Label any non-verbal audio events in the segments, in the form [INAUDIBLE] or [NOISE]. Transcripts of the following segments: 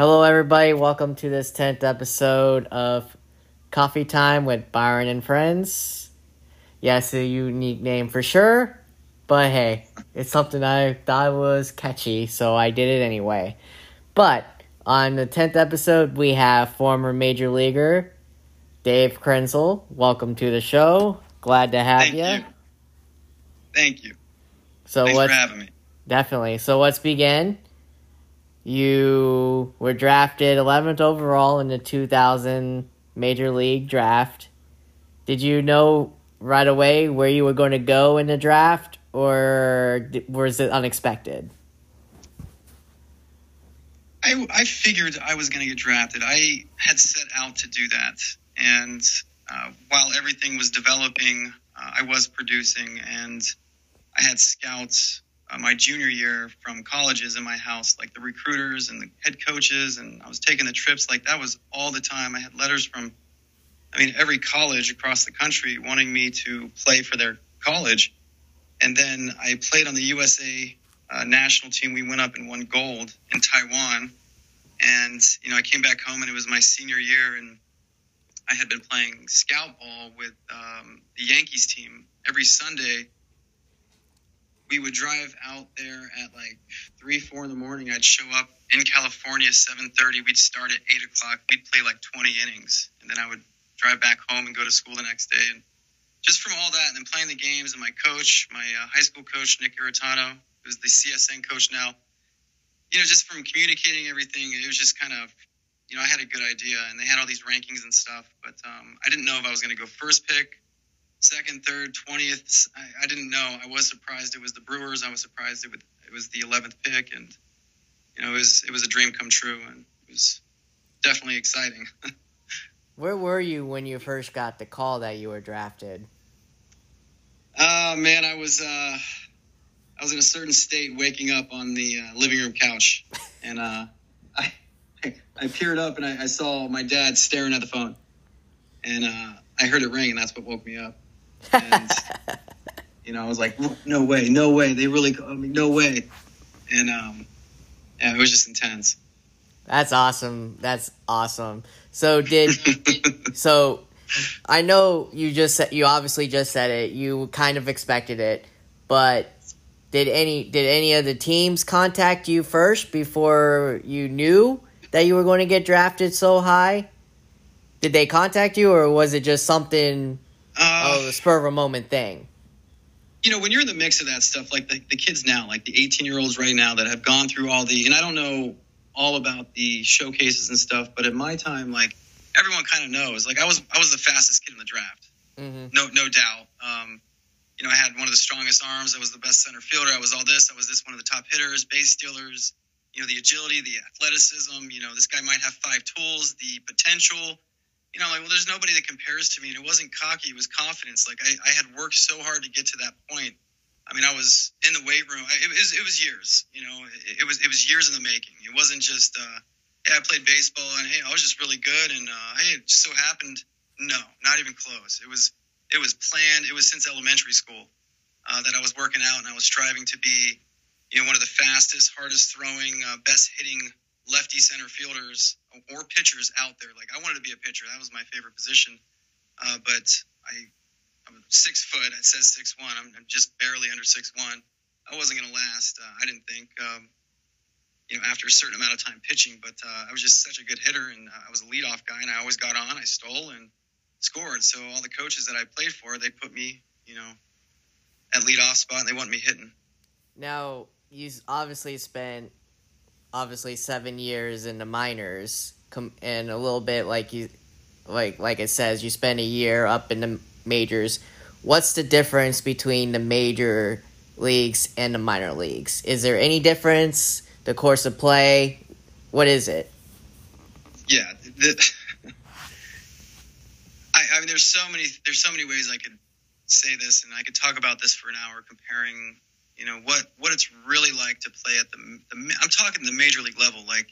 Hello, everybody. Welcome to this 10th episode of Coffee Time with Byron and Friends. Yes, a unique name for sure, but hey, it's something I thought was catchy, so I did it anyway. But on the 10th episode, we have former Major Leaguer Dave Krynzel. Welcome to the show. Glad to have Thank you. you. Thank you. So Thanks let's for having me. Definitely. So let's begin. You were drafted 11th overall in the 2000 Major League Draft. Did you know right away where you were going to go in the draft, or was it unexpected? I, I figured I was going to get drafted. I had set out to do that. And uh, while everything was developing, uh, I was producing. And I had scouts uh, my junior year from colleges in my house, like the recruiters and the head coaches. And I was taking the trips. Like that was all the time. I had letters from, I mean, every college across the country wanting me to play for their college. And then I played on the USA uh, national team. We went up and won gold in Taiwan. And, you know, I came back home and it was my senior year and I had been playing scout ball with um, the Yankees team every Sunday. We would drive out there at like three, four in the morning. I'd show up in California, seven thirty. We'd start at eight o'clock. We'd play like twenty innings, and then I would drive back home and go to school the next day. And just from all that, and then playing the games, and my coach, my uh, high school coach Nick Garritano, who's the CSN coach now, you know, just from communicating everything, it was just kind of, you know, I had a good idea, and they had all these rankings and stuff, but um, I didn't know if I was going to go first pick, second, third, twentieth. I, I didn't know. I was surprised it was the Brewers. I was surprised it, would, it was the eleventh pick, and you know, it was it was a dream come true, and it was definitely exciting. [LAUGHS] Where were you when you first got the call that you were drafted? Oh man, I was uh, I was in a certain state, waking up on the uh, living room couch, [LAUGHS] and uh, I [LAUGHS] I peered up and I, I saw my dad staring at the phone, and uh, I heard it ring, and that's what woke me up. And [LAUGHS] you know, I was like, no way, no way, they really called me, no way, and um, yeah, it was just intense. That's awesome. That's awesome. So did [LAUGHS] so I know you just said you obviously just said it. You kind of expected it, but did any did any of the teams contact you first before you knew that you were going to get drafted so high? Did they contact you, or was it just something Oh spur of a moment thing? you know, when you're in the mix of that stuff, like the, the kids now, like the 18 year olds right now that have gone through all the, and I don't know all about the showcases and stuff, but at my time, like everyone kind of knows. Like I was, I was the fastest kid in the draft, hmm no, no doubt. Um, you know, I had one of the strongest arms. I was the best center fielder. I was all this. I was this one of the top hitters, base stealers. You know, the agility, the athleticism. You know, this guy might have five tools, the potential you know, like, well, there's nobody that compares to me. And it wasn't cocky, it was confidence. Like, I, I had worked so hard to get to that point. I mean, I was in the weight room. It, was, it was years, you know, it, it was it was years in the making. It wasn't just, uh, hey, I played baseball and hey, I was just really good. And uh, hey, it just so happened. No, not even close. It was it was planned. It was since elementary school uh, that I was working out and I was striving to be, you know, one of the fastest, hardest throwing, uh, best hitting lefty center fielders or pitchers out there. Like I wanted to be a pitcher. That was my favorite position. Uh, but I, I'm six foot. It says six one. I'm, I'm just barely under six one. I wasn't going to last. Uh, I didn't think. Um, you know, after a certain amount of time pitching, but uh, I was just such a good hitter, and I was a leadoff guy, and I always got on. I stole and scored. So all the coaches that I played for, they put me, you know, at leadoff spot, and they want me hitting. Now you obviously spent obviously seven years in the minors, com- and a little bit like you, like like it says, you spend a year up in the majors. What's the difference between the major leagues and the minor leagues? Is there any difference? The course of play, what is it? Yeah, the, [LAUGHS] I, I mean, there's so many there's so many ways I could say this, and I could talk about this for an hour, comparing, you know, what what it's really like to play at the, the I'm talking the major league level. Like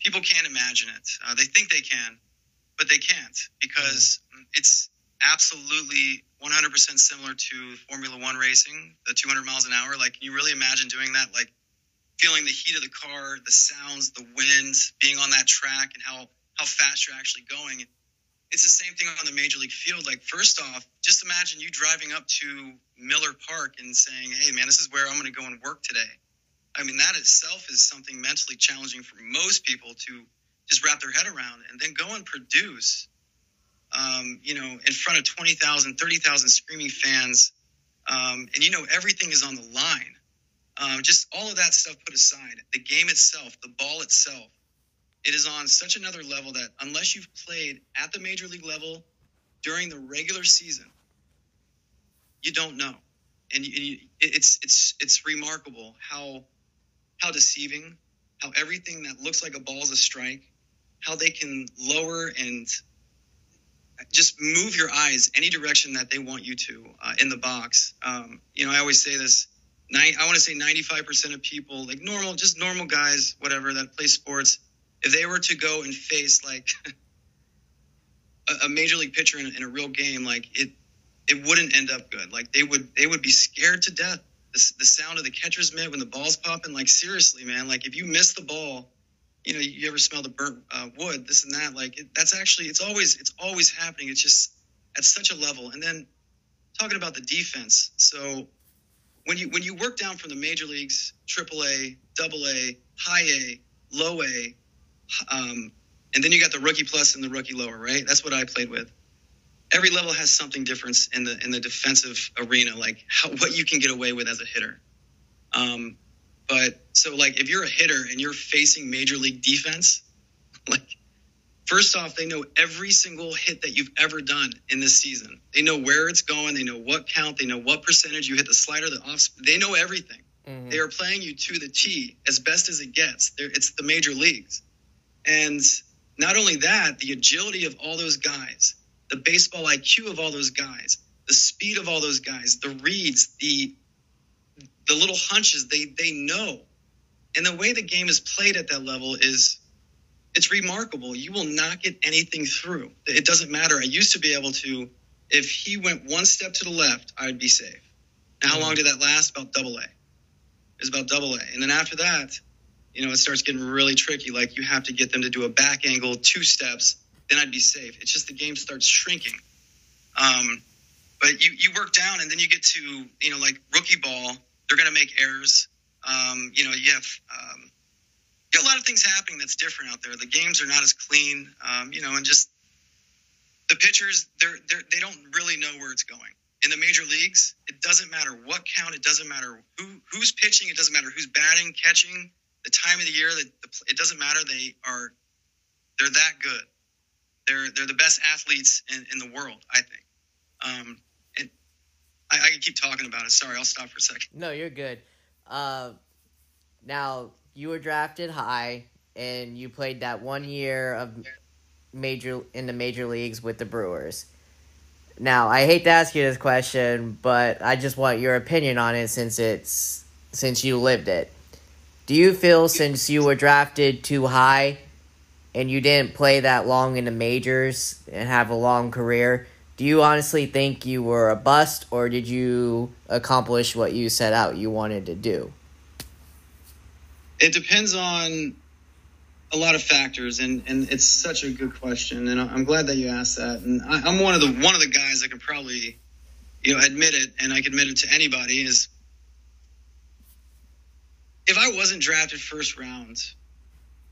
people can't imagine it. Uh, they think they can, but they can't because it's absolutely 100% similar to Formula One racing, the 200 miles an hour. Like, can you really imagine doing that? Like, feeling the heat of the car, the sounds, the wind, being on that track, and how how fast you're actually going. It's the same thing on the major league field. Like first off, just imagine you driving up to Miller Park and saying, "Hey, man, this is where I'm going to go and work today." I mean, that itself is something mentally challenging for most people to just wrap their head around, and then go and produce. Um, you know, in front of 20,000, 30,000 screaming fans, um, and you know everything is on the line um, just all of that stuff put aside, the game itself, the ball itself, it is on such another level that unless you've played at the major league level during the regular season, you don't know. And you, it's it's it's remarkable how how deceiving, how everything that looks like a ball is a strike, how they can lower and just move your eyes any direction that they want you to uh, in the box. Um, you know, I always say this I want to say 95% of people, like normal, just normal guys, whatever, that play sports, if they were to go and face like [LAUGHS] a, a major league pitcher in, in, a real game, like it, it wouldn't end up good. Like they would, they would be scared to death. The, the sound of the catcher's mitt when the ball's popping, like seriously, man, like if you miss the ball, you know, you ever smell the burnt uh, wood, this and that, like it, that's actually, it's always, it's always happening. It's just at such a level. And then talking about the defense. So when you when you work down from the major leagues, AAA, Double A, High A, Low A, um, and then you got the rookie plus and the rookie lower, right? That's what I played with. Every level has something different in the in the defensive arena, like how, what you can get away with as a hitter. Um, but so like if you're a hitter and you're facing major league defense, [LAUGHS] like First off, they know every single hit that you've ever done in this season. They know where it's going. They know what count. They know what percentage you hit the slider, the off. They know everything. Mm-hmm. They are playing you to the T as best as it gets. They're, it's the major leagues. And not only that, the agility of all those guys, the baseball IQ of all those guys, the speed of all those guys, the reads, the the little hunches, they they know. And the way the game is played at that level is it's remarkable. You will not get anything through. It doesn't matter. I used to be able to, if he went one step to the left, I'd be safe. Now, how mm-hmm. long did that last? About double A. It was about double A. And then after that, you know, it starts getting really tricky. Like you have to get them to do a back angle, two steps, then I'd be safe. It's just the game starts shrinking. Um, but you, you work down and then you get to, you know, like rookie ball, they're going to make errors. Um, you know, you have um, a lot of things happening that's different out there. The games are not as clean, um, you know, and just the pitchers they're, they're they don't really know where it's going. In the major leagues, it doesn't matter what count, it doesn't matter who who's pitching, it doesn't matter who's batting, catching, the time of the year. The, the, it doesn't matter. They are they're that good. They're they're the best athletes in, in the world, I think. Um, and I, I can keep talking about it. Sorry, I'll stop for a second. No, you're good. Uh, now you were drafted high and you played that one year of major in the major leagues with the Brewers. Now, I hate to ask you this question, but I just want your opinion on it since it's since you lived it. Do you feel since you were drafted too high and you didn't play that long in the majors and have a long career, do you honestly think you were a bust or did you accomplish what you set out you wanted to do? It depends on a lot of factors, and, and it's such a good question, and I'm glad that you asked that. And I, am one of the one of the guys that can probably, you know, admit it, and I can admit it to anybody is if I wasn't drafted first round,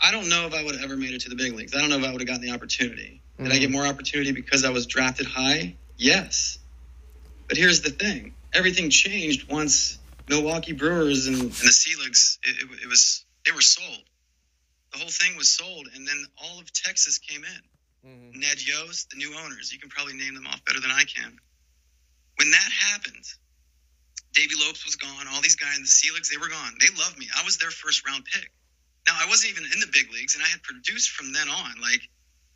I don't know if I would have ever made it to the big leagues. I don't know if I would have gotten the opportunity. Mm-hmm. Did I get mm-hmm. more opportunity because I was drafted high? Yes. But here's the thing: everything changed once Milwaukee Brewers and, and the Seligs, it, it, it, was they were sold. The whole thing was sold, and then all of Texas came in. Mm-hmm. Ned Yost, the new owners, you can probably name them off better than I can. When that happened, Davey Lopes was gone. All these guys, in the Seligs, they were gone. They loved me. I was their first round pick. Now I wasn't even in the big leagues, and I had produced from then on. Like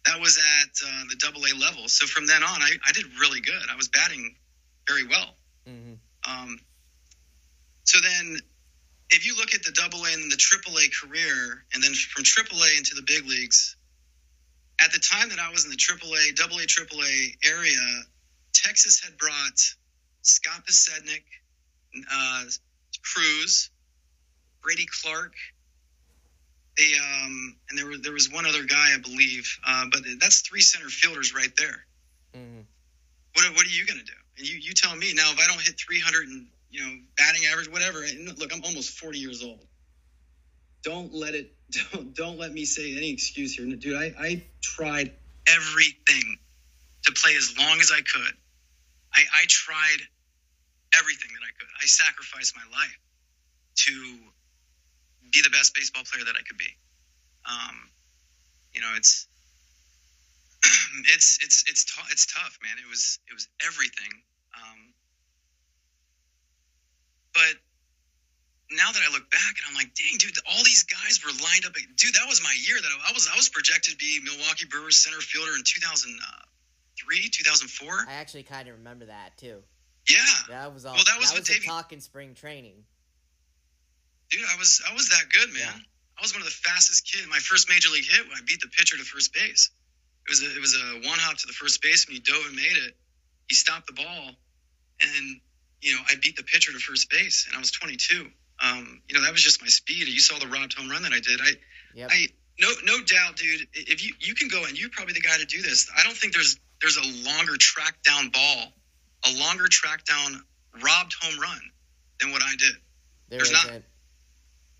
that was at uh, the Double A level. So from then on, I, I did really good. I was batting very well. Mm-hmm. Um, so then, if you look at the Double A and the Triple A career, and then from Triple A into the big leagues, at the time that I was in the Triple A, Double A, Triple A area, Texas had brought Scott Podsednik, uh, Cruz, Brady Clark. They um, and there was there was one other guy I believe, uh, but that's three center fielders right there. Mhm. What what are you gonna do? And you you tell me now if I don't hit 300 and you know batting average whatever. And look, I'm almost 40 years old. Don't let it [LAUGHS] don't don't let me say any excuse here, dude. I I tried everything to play as long as I could. I I tried everything that I could. I sacrificed my life to be the best baseball player that I could be. Um, you know, it's [CLEARS THROAT] it's it's it's tou- it's tough, man. It was it was everything. Um, but now that I look back and I'm like, dang, dude, all these guys were lined up. Dude, that was my year that I was I was projected to be Milwaukee Brewers center fielder in 2003, 2004. I actually kind of remember that too. Yeah, That was all. Well, that was that was Davey- talk in spring training. dude, I was I was that good, man. Yeah. I was one of the fastest kids. My first major league hit, when I beat the pitcher to first base. It was a, it was a one hop to the first base baseman. He dove and made it. He stopped the ball, and you know I beat the pitcher to first base, and I was 22. Um, you know that was just my speed. You saw the robbed home run that I did. I Yep. I no no doubt, dude. If you you can go and you're probably the guy to do this. I don't think there's there's a longer track down ball, a longer track down robbed home run than what I did. There There's not- isn't.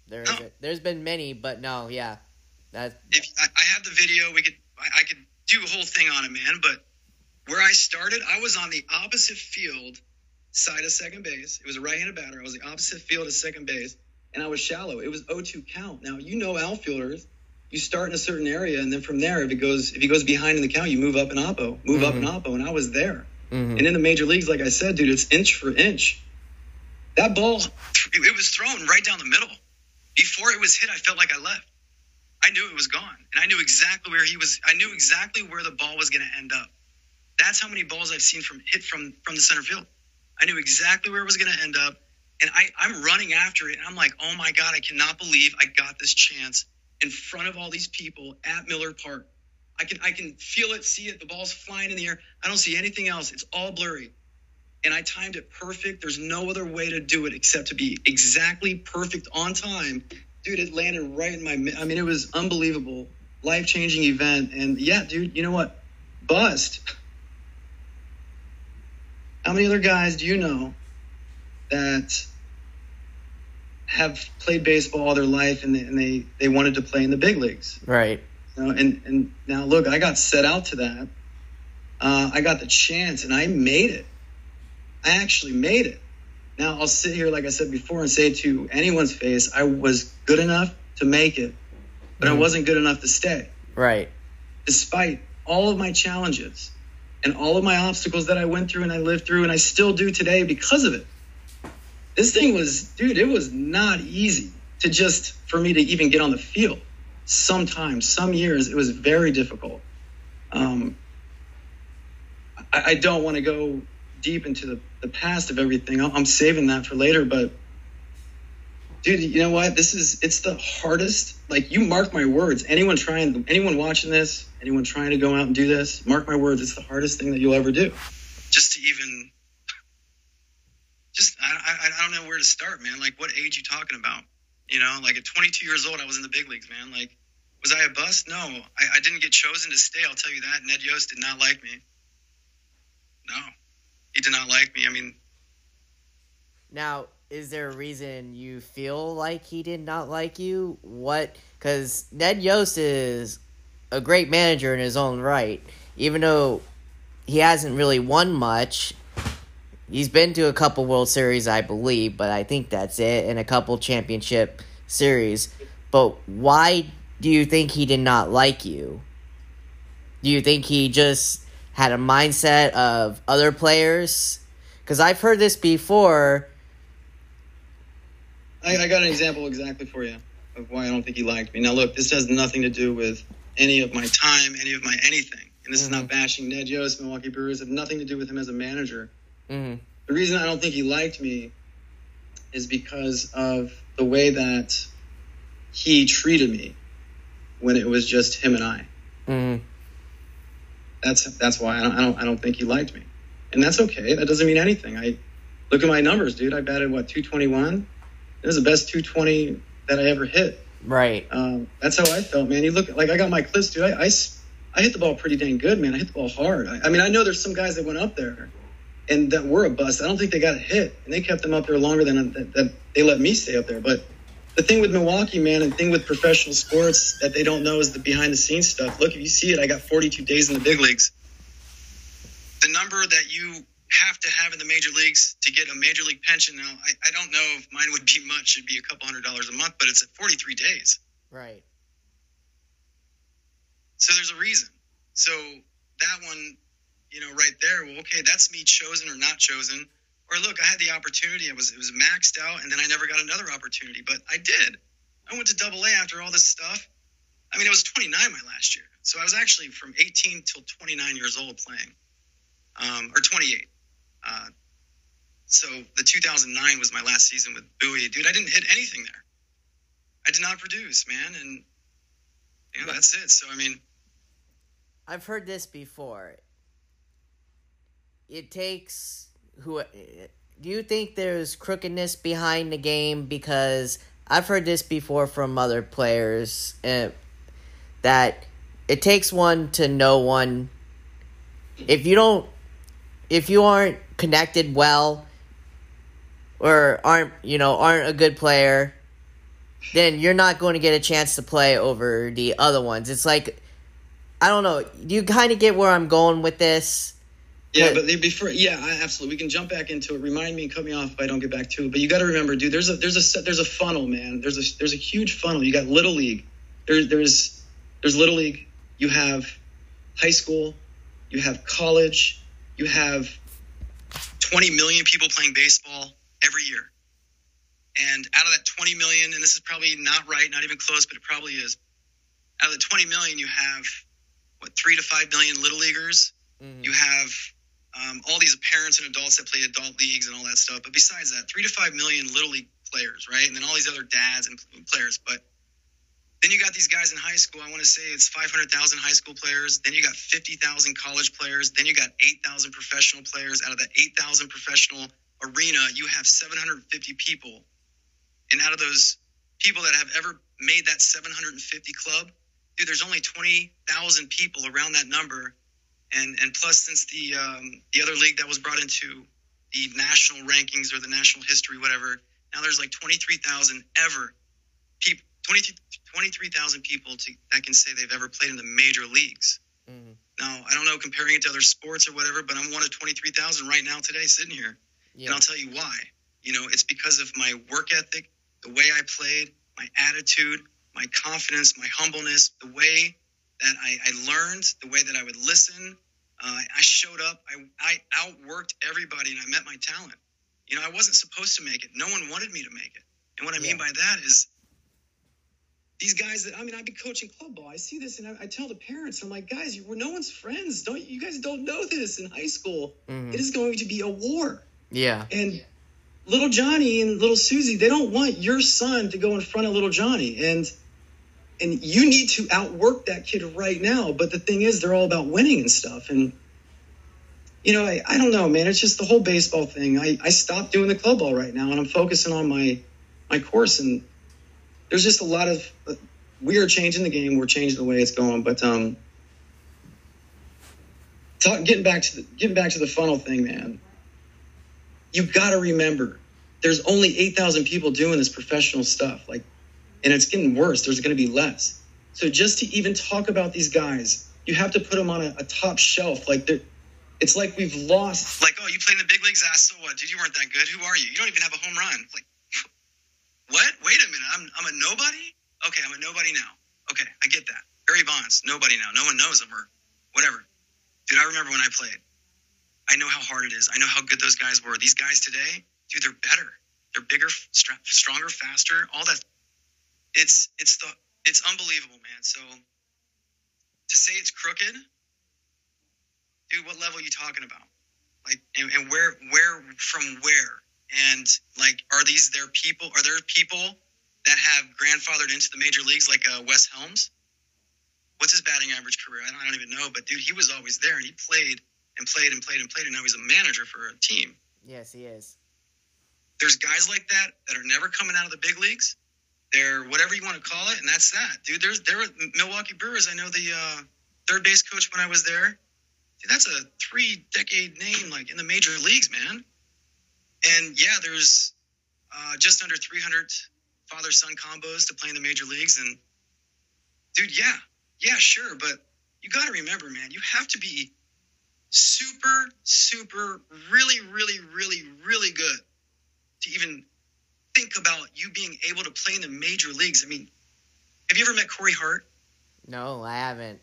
There No. isn't. There's been many, but no, yeah. That if I, I had the video, we could I, I could do a whole thing on it, man. But where I started, I was on the opposite field side of second base. It was a right-handed batter. I was the opposite field of second base, and I was shallow. It was 0-2 count. Now you know outfielders. You start in a certain area, and then from there, if it goes if he goes behind in the count, you move up an oppo, move up mm-hmm. an oppo, and I was there. Mhm. And in the major leagues, like I said, dude, it's inch for inch. That ball, it was thrown right down the middle. Before it was hit, I felt like I left. I knew it was gone, and I knew exactly where he was. I knew exactly where the ball was going to end up. That's how many balls I've seen from hit from from the center field. I knew exactly where it was going to end up, and I, I'm running after it. And I'm like, oh my god, I cannot believe I got this chance in front of all these people at Miller Park. I can I can feel it, see it. The ball's flying in the air. I don't see anything else. It's all blurry. And I timed it perfect. There's no other way to do it except to be exactly perfect on time. Dude, it landed right in my I mean, it was unbelievable. Life-changing event. And yeah, dude, you know what? Bust. How many other guys do you know that have played baseball all their life and they, and they, they wanted to play in the big leagues? right. You know, and and now look, I got set out to that. Uh, I got the chance, and I made it. I actually made it. Now I'll sit here, like I said before, and say to anyone's face, I was good enough to make it, but I Mhm. wasn't good enough to stay, Right. despite all of my challenges and all of my obstacles that I went through and I lived through, and I still do today because of it. This thing was, dude, it was not easy to just for me to even get on the field sometimes, some years, it was very difficult. Um, I, I don't want to go deep into the, the past of everything. I'm, saving that for later, but dude, you know what? This is, it's the hardest. Like, you mark my words. Anyone trying, anyone watching this, anyone trying to go out and do this, mark my words. It's the hardest thing that you'll ever do. Just to even, just, I, I, I don't know where to start, man. Like, what age you talking about? You know, like at 22 years old, I was in the big leagues, man. Like, was I a bust? No, I, I didn't get chosen to stay. I'll tell you that. Ned Yost did not like me. No, he did not like me. I mean, Now, is there a reason you feel like he did not like you? What? Because Ned Yost is a great manager in his own right, even though he hasn't really won much. He's been to a couple World Series, I believe, but I think that's it, and a couple championship series. But why do you think he did not like you? Do you think he just had a mindset of other players? Because I've heard this before. I, I got an example exactly for you of why I don't think he liked me. Now, look, this has nothing to do with any of my time, any of my anything. And this is not mm-hmm. bashing Ned Yost, Milwaukee Brewers. It have nothing to do with him as a manager. Hmm The reason I don't think he liked me is because of the way that he treated me when it was just him and I. Mm-hmm. That's that's why I don't, I don't I don't think he liked me, and that's okay. That doesn't mean anything. I look at my numbers, dude. I batted what 221. It was the best 220 that I ever hit. Right. Um, that's how I felt, man. You look like I got my clips, dude. I, I, I hit the ball pretty dang good, man. I hit the ball hard. I, I mean, I know there's some guys that went up there and that were a bust. I don't think they got a hit, and they kept them up there longer than that, that they let me stay up there. But the thing with Milwaukee, man, and the thing with professional sports that they don't know is the behind the scenes stuff. Look, if you see it, I got 42 days in the big leagues. The number that you have to have in the major leagues to get a major league pension. Now, I, I don't know if mine would be much. It'd be a couple hundred dollars a month, but it's at 43 days. Right. So there's a reason. So that one, you know, right there, well, okay, that's me chosen or not chosen. Or look, I had the opportunity. I was it was maxed out, and then I never got another opportunity, but I did. I went to Double A after all this stuff. I mean, it was 29 my last year, so I was actually from 18 till 29 years old playing, um, or 28. Uh, so the 2009 was my last season with Bowie. Dude, I didn't hit anything there. I did not produce, man, and you know, that's it. So I mean, I've heard this before. It takes who do you think there's crookedness behind the game? Because I've heard this before from other players uh, that it takes one to know one. If you don't if you aren't connected well or aren't you know aren't a good player then you're not going to get a chance to play over the other ones. It's like i don't know. You kind of get where i'm going with this yeah, but before, yeah, absolutely. We can jump back into it. Remind me and cut me off if I don't get back to it. But you got to remember, dude. There's a there's a there's a funnel, man. There's a there's a huge funnel. You got little league. There's there's there's little league. You have high school. You have college. You have 20 million people playing baseball every year. And out of that 20 million, and this is probably not right, not even close, but it probably is. Out of the 20 million, you have what three to five million little leaguers. Mm-hmm. You have um, all these parents and adults that play adult leagues and all that stuff. But besides that, three to five million little league players, right? And then all these other dads and players. But then you got these guys in high school. I want to say it's 500,000 high school players. Then you got 50,000 college players. Then you got 8,000 professional players. Out of that 8,000 professional arena, you have 750 people. And out of those people that have ever made that 750 club, dude, there's only 20,000 people around that number and and plus since the um, the other league that was brought into the national rankings or the national history, whatever. Now there's like 23,000 ever people, 23,000 people to, that can say they've ever played in the major leagues. Mm-hmm. Now I don't know comparing it to other sports or whatever, but I'm one of 23,000 right now today sitting here, yeah. and I'll tell you why. You know, it's because of my work ethic, the way I played, my attitude, my confidence, my humbleness, the way that I, I learned, the way that I would listen. Uh, I showed up. I, I outworked everybody, and I met my talent. You know, I wasn't supposed to make it. No one wanted me to make it. And what I mean by that is these guys that I mean, I've been coaching club ball. I see this, and I, I tell the parents, I'm like, guys, you, we're no one's friends. Don't you guys don't know this in high school? Mm-hmm. It is going to be a war. Yeah. And little Johnny and little Susie, they don't want your son to go in front of little Johnny, and and you need to outwork that kid right now. But the thing is, they're all about winning and stuff. And, you know, I, I don't know, man. It's just the whole baseball thing. I, I stopped doing the club ball right now and I'm focusing on my, my course. And there's just a lot of, uh, we are changing the game. We're changing the way it's going. But, um, talk, getting back to the, getting back to the funnel thing, man, you got to remember there's only 8,000 people doing this professional stuff. Like, and it's getting worse. There's going to be less. So just to even talk about these guys, you have to put them on a, a top shelf. Like they're, it's like we've lost. Like, oh, you played in the big leagues? Ah, so what? Dude, you weren't that good. Who are you? You don't even have a home run. Like, [LAUGHS] what? Wait a minute. I'm, I'm a nobody? Okay, I'm a nobody now. Okay, I get that. Barry Bonds, nobody now. No one knows him or whatever. Dude, I remember when I played. I know how hard it is. I know how good those guys were. These guys today, dude, they're better. They're bigger, stronger, faster. All that it's it's the it's unbelievable, man. So to say it's crooked, dude, what level are you talking about? Like, and, and where where from where? And like, are these their people? Are there people that have grandfathered into the major leagues like uh, Wes Helms? What's his batting average career? I don't, I don't even know, but dude, he was always there and he played and played and played and played, and now he's a manager for a team. Yes, he is. There's guys like that that are never coming out of the big leagues They're whatever you want to call it, and that's that, dude. There's there were Milwaukee Brewers. I know the uh, third base coach when I was there. Dude, that's a three decade name, like in the major leagues, man. And yeah, there's uh, just under 300 father son combos to play in the major leagues, and dude, yeah, yeah, sure, but you got to remember, man, you have to be super, super, really, really, really, really good to even think about you being able to play in the major leagues. I mean, have you ever met Corey Hart? No, I haven't.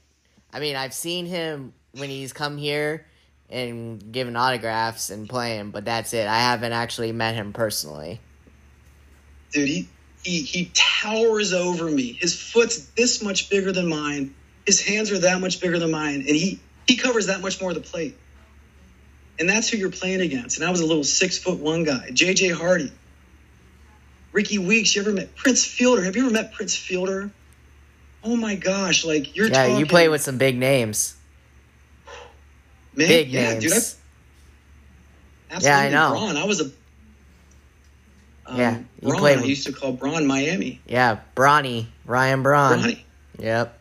I mean, I've seen him when he's come here and given autographs and playing, but that's it. I haven't actually met him personally. Dude, he he, he towers over me. His foot's this much bigger than mine. His hands are that much bigger than mine, and he he covers that much more of the plate. And that's who you're playing against. And I was a little six foot one guy. JJ Hardy. Rickie Weeks. You ever met Prince Fielder? Have you ever met Prince Fielder? Oh my gosh, like you're Yeah, talking, you play with some big names. man, big yeah, names. dude. I, absolutely, Yeah, I know. Braun. I was a um, Yeah, you Braun. played I used to call Braun Miami. Yeah, Bronny, Ryan Braun. Bronny. Yep.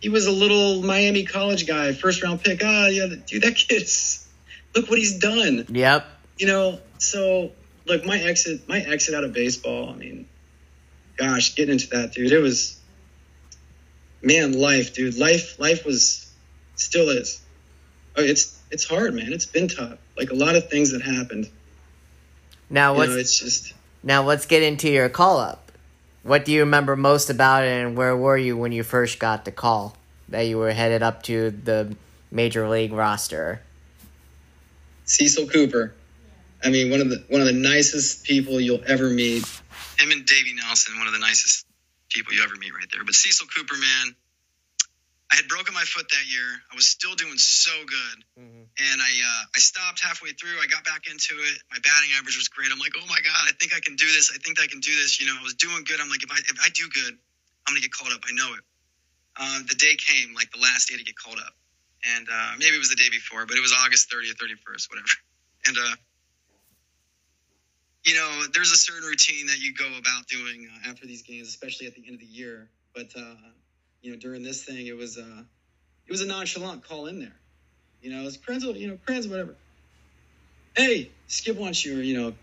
he was a little Miami college guy, first round pick. Ah, yeah, dude, that kid's look what he's done. Yep. You know, so look, my exit, my exit out of baseball. I mean, gosh, getting into that, dude, it was, man, life, dude, life, life was, still is. Oh, it's it's hard, man. It's been tough. Like a lot of things that happened. Now You know, it's just. now let's get into your call up. What do you remember most about it, and where were you when you first got the call that you were headed up to the major league roster? Cecil Cooper. I mean, one of the one of the nicest people you'll ever meet. Him and Davey Nelson, one of the nicest people you ever meet, right there. But Cecil Cooper, man, I had broken my foot that year. I was still doing so good, and I uh, I stopped halfway through. I got back into it. My batting average was great. I'm like, oh my god, I think I can do this. I think I can do this. You know, I was doing good. I'm like, if I if I do good, I'm gonna get called up. I know it. Uh, the day came, like the last day to get called up, and uh, maybe it was the day before, but it was August 30th, 31st, whatever. [LAUGHS] And uh, you know, there's a certain routine that you go about doing uh, after these games, especially at the end of the year. But uh, you know, during this thing, it was uh, it was a nonchalant call in there. You know, it's Krynzel, you know, Krenz, whatever. Hey, Skip wants you, or you know,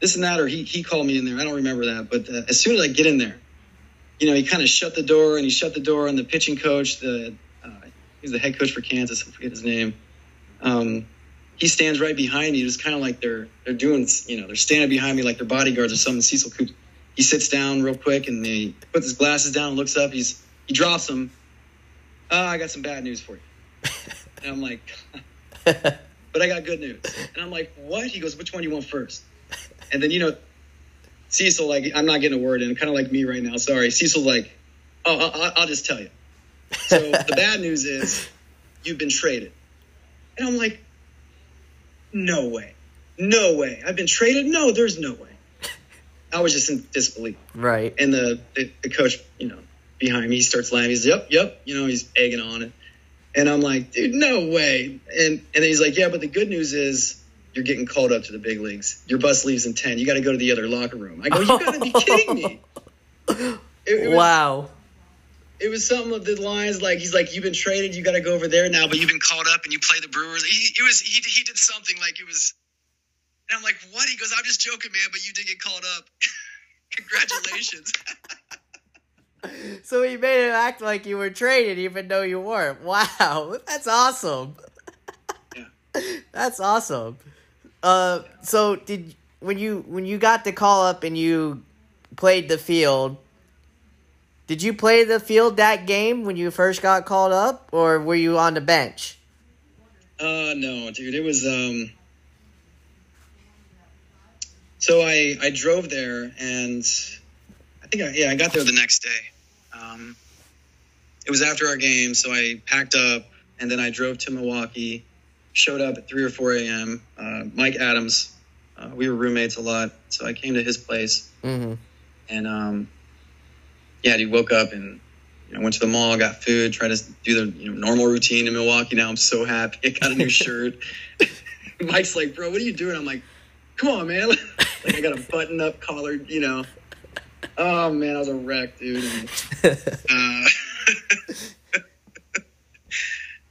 this and that, or he he called me in there. I don't remember that, but uh, as soon as I get in there, you know, he kind of shut the door, and he shut the door on the pitching coach. The uh, he's the head coach for Kansas. I forget his name. Um, he stands right behind me. It's kind of like they're they're doing, you know, they're standing behind me like they're bodyguards or something. Cecil Cooper. He sits down real quick and he puts his glasses down and looks up. He's he drops them. Uh, I got some bad news for you. [LAUGHS] And I'm like, [LAUGHS] but I got good news. And I'm like, what? He goes, which one do you want first? And then you know, Cecil like I'm not getting a word in, kind of like me right now. Sorry, Cecil like, oh, I'll, I'll just tell you. So the bad news is you've been traded. And I'm like, no way. No way. I've been traded? No, there's no way. [LAUGHS] I was just in disbelief. Right. And the, the, the coach, you know, behind me, he starts laughing. He's, yep, yep. You know, he's egging on it. And I'm like, dude, no way. And, and then he's like, yeah, but the good news is you're getting called up to the big leagues. Your bus leaves in 10. You got to go to the other locker room. I go, you got to be kidding me. [LAUGHS] It, it was, wow. It was something of the lines like he's like you've been traded you got to go over there now but you've been called up and you play the brewers he, it was he, he did something like it was and i'm like what he goes i'm just joking man but you did get called up [LAUGHS] congratulations [LAUGHS] So he made it act like you were traded, even though you weren't. Wow, [LAUGHS] that's awesome. Yeah. That's awesome. Uh, so did when you when you got the call up and you played the field? Did you play the field that game when you first got called up, or were you on the bench? uh no dude it was um so i i drove there and i think i yeah i got there the next day um it was after our game so i packed up and then i drove to milwaukee showed up at 3 or 4 a.m uh, mike adams uh, we were roommates a lot so i came to his place Mm-hmm. and um yeah dude woke up and you know, went to the mall got food tried to do the you know, normal routine in milwaukee. Now i'm so happy. I got a new shirt. [LAUGHS] Mike's like bro what are you doing? I'm like come on man. [LAUGHS] Like i got a button up collared you know. Oh man, I was a wreck, dude. And, [LAUGHS] uh,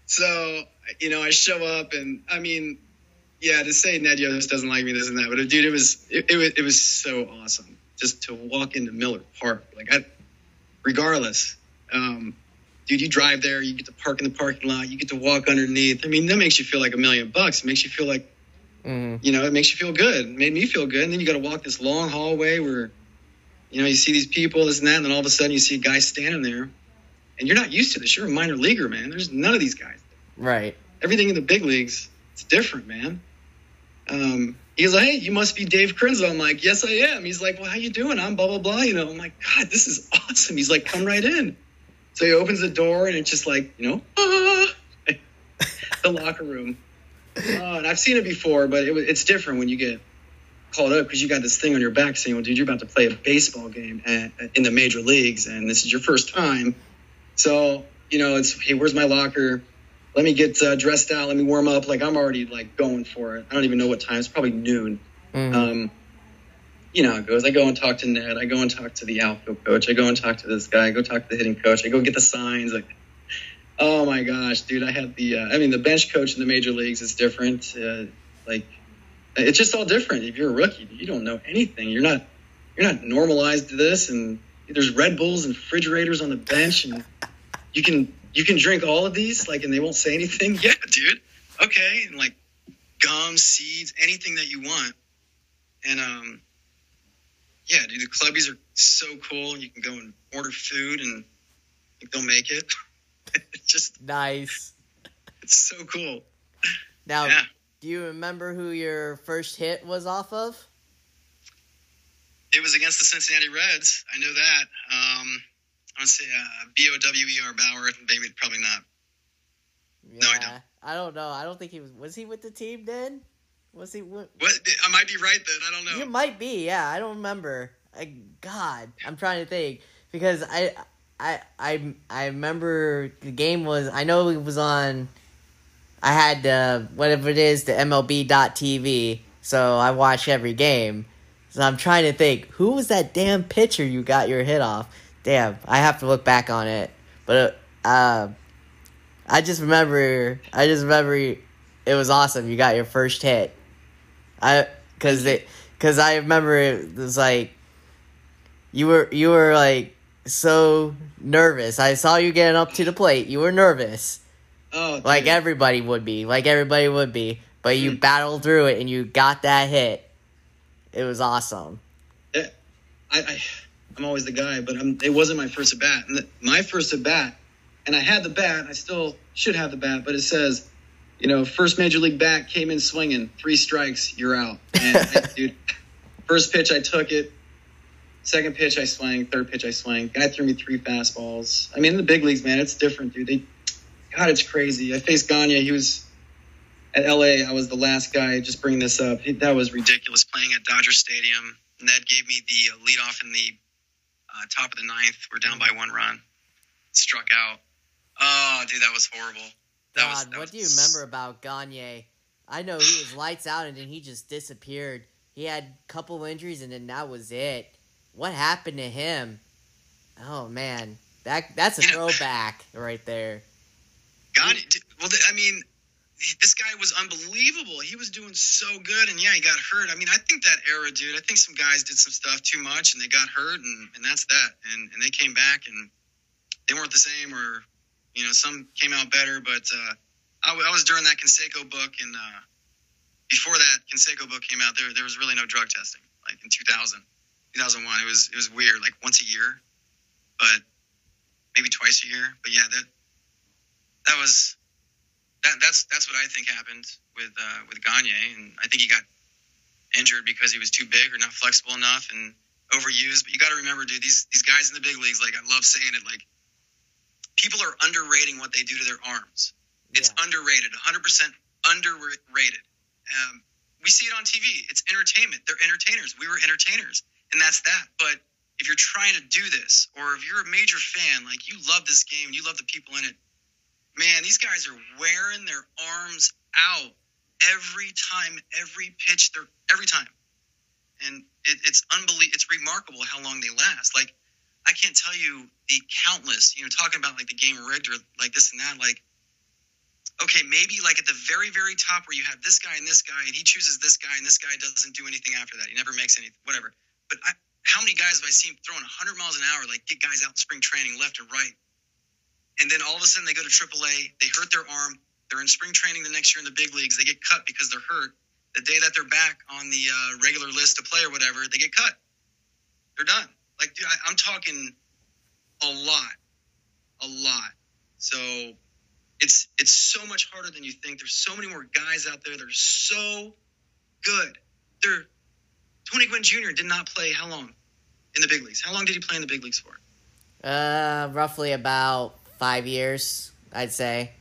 so you know, I show up, and I mean, yeah, to say Ned Yost doesn't like me, this and that, but dude, it was it, it was it was so awesome just to walk into Miller Park. Like, I, regardless, um, dude, you drive there, you get to park in the parking lot, you get to walk underneath. I mean, that makes you feel like a million bucks. It makes you feel like, Mhm. you know, it makes you feel good. It made me feel good. And then you got to walk this long hallway where, you know, you see these people, this and that, and then all of a sudden you see a guy standing there, and you're not used to this. You're a minor leaguer, man. There's none of these guys. Right. Everything in the big leagues, it's different, man. Um, he's like, hey, you must be Dave Krynzel. I'm like, yes, I am. He's like, well, how you doing? I'm blah blah blah. You know, I'm like, God, this is awesome. He's like, come right in. So he opens the door, and it's just like, you know, ah, the locker room. Uh, and I've seen it before, but it, it's different when you get called up because you got this thing on your back saying, well, dude, you're about to play a baseball game at, in the major leagues, and this is your first time. So, you know, it's, hey, where's my locker? Let me get uh, dressed out. Let me warm up. Like, I'm already, like, going for it. I don't even know what time. It's probably noon. Mhm. Um, you know how it goes. I go and talk to Ned. I go and talk to the outfield coach. I go and talk to this guy. I go talk to the hitting coach. I go get the signs. Like, oh my gosh, dude! I had the. Uh, I mean, the bench coach in the major leagues is different. Uh, like, it's just all different. If you're a rookie, you don't know anything. You're not. You're not normalized to this. And there's Red Bulls and refrigerators on the bench, and you can you can drink all of these. Like, and they won't say anything. [LAUGHS] Yeah, dude. Okay, and like gum, seeds, anything that you want. And um, yeah, dude, the clubbies are so cool. You can go and order food, and they'll make it. [LAUGHS] it's just, nice. it's so cool. Now, Yeah. do you remember who your first hit was off of? It was against the Cincinnati Reds. I know that. Um, I say uh, B O W E R Bauer. Maybe probably not. No, I don't. I don't know. I don't think he was. Was he with the team then? Was he? With, What? I might be right then. I don't know. You might be. Yeah, I don't remember. I, God, I'm trying to think because I, I, I, I remember the game was. I know it was on. I had uh, whatever it is, the MLB.TV, so I watch every game. So I'm trying to think who was that damn pitcher you got your hit off. Damn, I have to look back on it. But uh, I just remember. I just remember it was awesome. You got your first hit. I because it because I remember it was like you were you were like so nervous. I saw you getting up to the plate. You were nervous, Oh, like dude. everybody would be, like everybody would be. But you Mm. battled through it and you got that hit. It was awesome. I, I, I'm always the guy, but I'm, it wasn't my first at bat. And the- My first at bat, and I had the bat. I still should have the bat, but it says, you know, first major league bat came in swinging, three strikes, you're out. And I, [LAUGHS] dude, first pitch I took it. Second pitch I swang. Third pitch I swang. Guy threw me three fastballs. I mean, in the big leagues, man, it's different, dude. They, God, it's crazy. I faced Gagne. He was at LA. I was the last guy. Just bringing this up. That was ridiculous. Playing at Dodger Stadium. Ned gave me the uh, lead off in the uh, top of the ninth. We're down by one run. Struck out. Oh, dude, that was horrible. That was, God, that what was- do you remember about Gagne? I know he was lights out and then he just disappeared. He had a couple injuries and then that was it. What happened to him? Oh man, that that's a You know- throwback right there. D- well, I mean, this guy was unbelievable. He was doing so good, and yeah, he got hurt. I mean, I think that era, dude. I think some guys did some stuff too much, and they got hurt, and, and that's that. And and they came back, and they weren't the same, or you know, some came out better. But uh, I, was during that Canseco book, and uh, before that Canseco book came out, there there was really no drug testing. Like in 2000, 2001, it was it was weird, like once a year, but maybe twice a year. But yeah, that that was that, that's that's what I think happened with uh, with Gagne, and I think he got injured because he was too big or not flexible enough and overused. But you got to remember, dude, these these guys in the big leagues, like I love saying it, like people are underrating what they do to their arms. It's Yeah. underrated, 100 percent underrated. Um, we see it on TV. It's entertainment. They're entertainers. We were entertainers, and that's that. But if you're trying to do this, or if you're a major fan, like you love this game, you love the people in it, man, these guys are wearing their arms out every time, every pitch, they're every time. and it, it's unbelievable. It's remarkable how long they last. Like I can't tell you the countless. You know, talking about like the game rigged or like this and that. Like okay, maybe like at the very, very top where you have this guy and this guy, and he chooses this guy, and this guy doesn't do anything after that. He never makes anything, whatever. But I, how many guys have I seen throwing 100 miles an hour, like get guys out in spring training left and right? And then all of a sudden they go to AAA, they hurt their arm, they're in spring training the next year in the big leagues, they get cut because they're hurt. The day that they're back on the uh, regular list to play or whatever, they get cut. They're done. Like, dude, I, I'm talking a lot, a lot. So it's it's so much harder than you think. There's so many more guys out there that are so good. They're Tony Gwynn Jr. did not play how long in the big leagues? How long did he play in the big leagues for? Uh, roughly about five years, I'd say.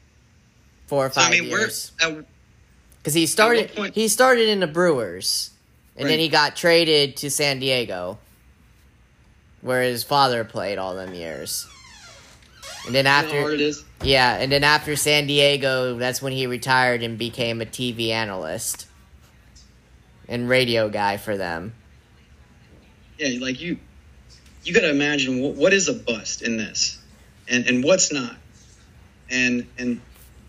Four or So five I mean, years. Because he started, point- he started in the Brewers, and then he got traded to San Diego, where his father played all them years. And then you know how hard after, it is. yeah, and then after San Diego, that's when he retired and became a TV analyst and radio guy for them. Yeah, like you, you got to imagine what, what is a bust in this, and and what's not. And and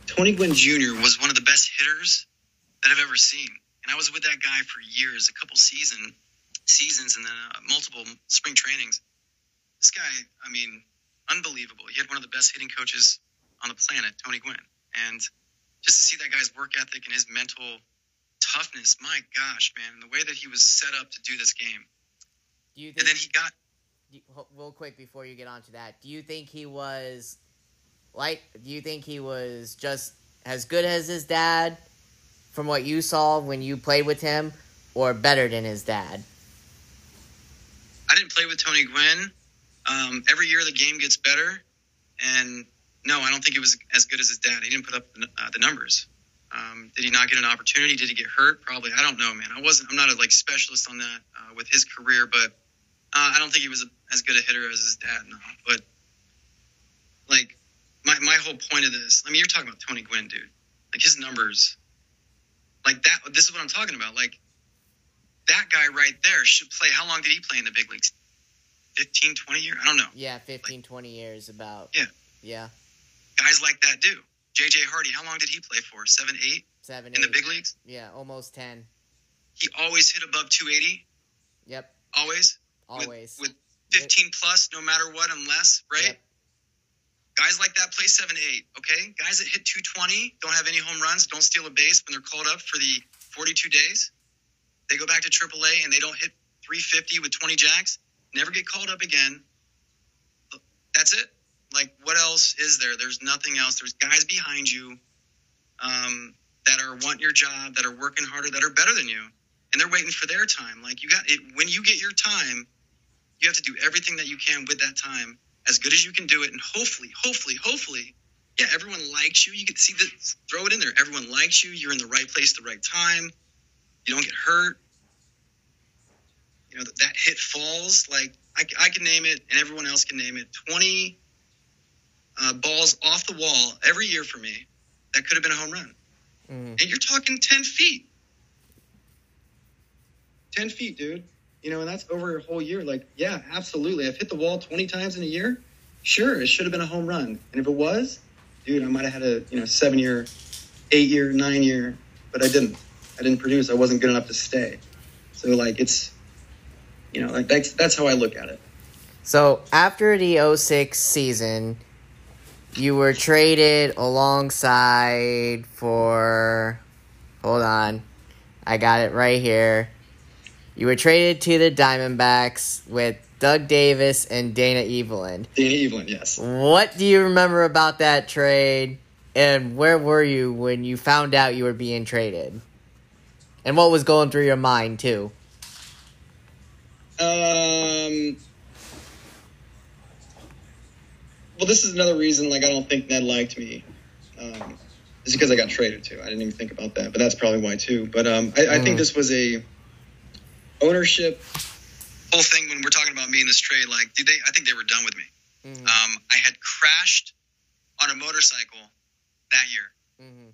Tony Gwynn Jr. was one of the best hitters that I've ever seen, and I was with that guy for years, a couple season seasons, and then uh, multiple spring trainings. This guy, I mean, unbelievable. He had one of the best hitting coaches on the planet, Tony Gwynn, and just to see that guy's work ethic and his mental toughness, my gosh, man, and the way that he was set up to do this game. You And then he got real quick before you get onto that, do you think he was like? Do you think he was just as good as his dad, from what you saw when you played with him, or better than his dad? I didn't play with Tony Gwynn. Um, every year the game gets better, and no, I don't think it was as good as his dad. He didn't put up the, uh, the numbers. Um, did he not get an opportunity? Did he get hurt? Probably. I don't know, man. I wasn't. I'm not a like specialist on that uh, with his career, but uh, I don't think he was a, as good a hitter as his dad. No, but like my my whole point of this. I mean, you're talking about Tony Gwynn, dude. Like his numbers, like that. This is what I'm talking about. Like that guy right there should play. How long did he play in the big leagues? 15, 20 years? I don't know. Yeah, 15, 20 years about. Yeah. Yeah, Guys like that do. JJ Hardy, how long did he play for? Seven, eight seven, in the big leagues? Yeah, almost ten. He always hit above 280. Yep, Always. Always. With 15 plus, no matter what, unless, right? Yep. Guys like that play seven, eight. Okay. Guys that hit 220, don't have any home runs, don't steal a base when they're called up for the 42 days. They go back to AAA and they don't hit 350 with 20 jacks, never get called up again. That's it. Like, what else is there? There's nothing else. There's guys behind you um, that are want your job, that are working harder, that are better than you, and they're waiting for their time. Like, you got it. When you get your time, you have to do everything that you can with that time as good as you can do it, and hopefully, hopefully, hopefully, yeah, everyone likes you. You can see that. Throw it in there. Everyone likes you. You're in the right place, at the right time. You don't get hurt. You know that, that hit falls. Like I, I can name it, and everyone else can name it. Twenty uh, balls off the wall every year for me. That could have been a home run, Mhm. and you're talking ten feet. Ten feet, dude. You know, and that's over a whole year. Like, yeah, absolutely. I've hit the wall 20 times in a year. Sure, it should have been a home run. And if it was, dude, I might have had a, you know, seven year, eight year, nine year, but I didn't. I didn't produce. I wasn't good enough to stay. So, like, it's, you know, like that's, that's how I look at it. So after the 06 season, you were traded alongside for. Hold on. I got it right here. You were traded to the Diamondbacks with Doug Davis and Dana Eveland. Dana Eveland, yes. What do you remember about that trade? And where were you when you found out you were being traded? And what was going through your mind, too? Um. Well, this is another reason. Like, I don't think Ned liked me. Um, it's because I got traded to. I didn't even think about that, but that's probably why too. But um, I, I think this was a ownership whole thing when we're talking about me in this trade. Like, did they? I think they were done with me. Mhm. Um, I had crashed on a motorcycle that year, Mhm.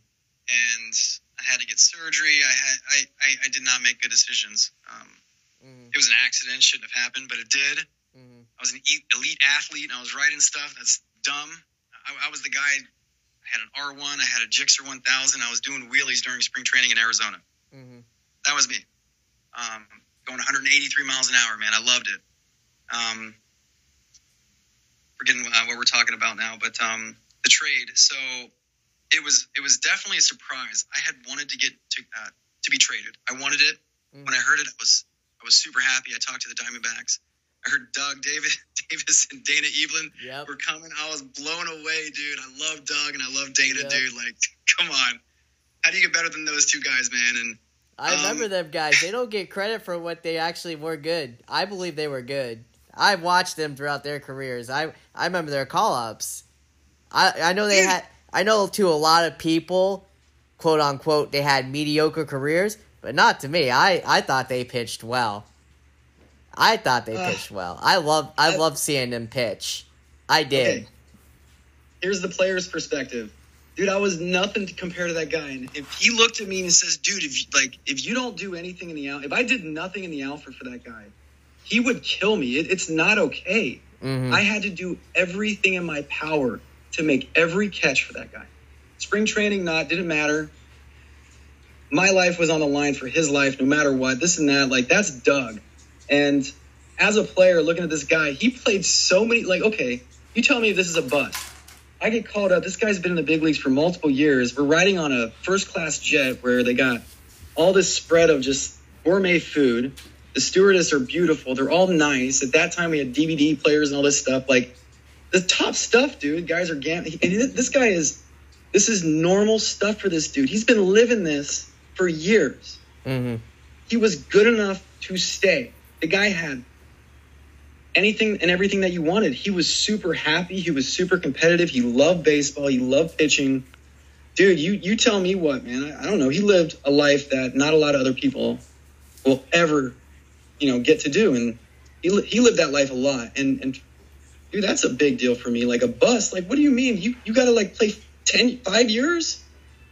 and I had to get surgery. I had I, I, I did not make good decisions. Um, Mm-hmm. It was an accident, shouldn't have happened, but it did. Mm-hmm. I was an elite athlete, and I was riding stuff that's dumb. I, I was the guy. I had an R1, I had a Gixxer 1000. I was doing wheelies during spring training in Arizona. Mm-hmm. That was me. Um, going 183 miles an hour, man. I loved it. Um, forgetting uh, what we're talking about now, but um, the trade. So it was it was definitely a surprise. I had wanted to get to uh, to be traded. I wanted it. Mm. When I heard it, I was I was super happy. I talked to the Diamondbacks. I heard Doug David [LAUGHS] Davis and Dana Eveland yep. were coming. I was blown away, dude. I love Doug and I love Dana, yep. dude. Like, [LAUGHS] come on, how do you get better than those two guys, man? And I um, remember them guys. They don't get credit for what they actually were good. I believe they were good. I've watched them throughout their careers. I I remember their call ups. I I know they had I know to a lot of people, quote unquote, they had mediocre careers, but not to me. I, I thought they pitched well. I thought they uh, pitched well. I love I, I love seeing them pitch. I did. Okay. Here's the player's perspective. Dude, I was nothing to compare to that guy. And if he looked at me and says, "Dude, if you, like if you don't do anything in the out, if I did nothing in the outfield for that guy, he would kill me. It, it's not okay. Mm-hmm. I had to do everything in my power to make every catch for that guy. Spring training, not, didn't matter. My life was on the line for his life, no matter what. This and that, like that's Doug. And as a player, looking at this guy, he played so many. Like, okay, you tell me if this is a bust. I get called up. This guy's been in the big leagues for multiple years. We're riding on a first class jet where they got all this spread of just gourmet food. The stewardess are beautiful. They're all nice. At that time, we had DVD players and all this stuff. Like, the top stuff, dude. Guys are gambling. And this guy is, this is normal stuff for this dude. He's been living this for years. Mm-hmm. He was good enough to stay. The guy had anything and everything that you wanted. He was super happy. He was super competitive. He loved baseball. He loved pitching. Dude, you you tell me what, man. I, I don't know. He lived a life that not a lot of other people will ever, you know, get to do. And he he lived that life a lot. And and dude, that's a big deal for me. Like a bust, like what do you mean? You you got to like play 10, five years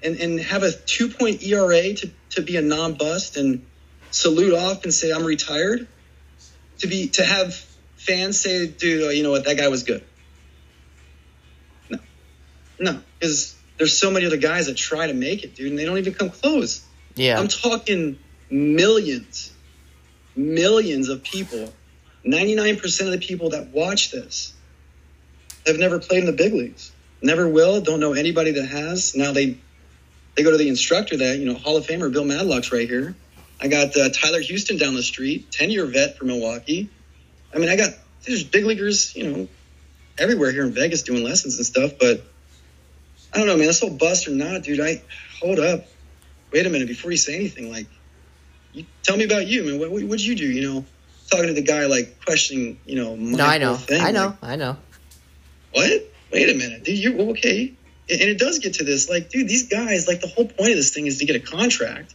and and have a two point ERA to to be a non bust and salute off and say I'm retired. To be to have fans say, dude, you know what, that guy was good. No, no, because there's so many other guys that try to make it, dude, and they don't even come close. Yeah, I'm talking millions, millions of people 99% of the people that watch this have never played in the big leagues. Never will. Don't know anybody that has. Now they they go to the instructor that, you know, Hall of Famer Bill Madlock's right here. I got uh, Tyler Houston down the street, 10 year vet for Milwaukee. I mean, I got there's big leaguers, you know, everywhere here in Vegas doing lessons and stuff. But I don't know, man. This whole bust or not, dude. I hold up. Wait a minute before you say anything. Like, you, tell me about you, man. What, what would you do? You know, talking to the guy like questioning, you know, my no, I know, thing. I know, like, I know. What? Wait a minute, dude. You're okay. And it does get to this, like, dude, these guys, like, the whole point of this thing is to get a contract,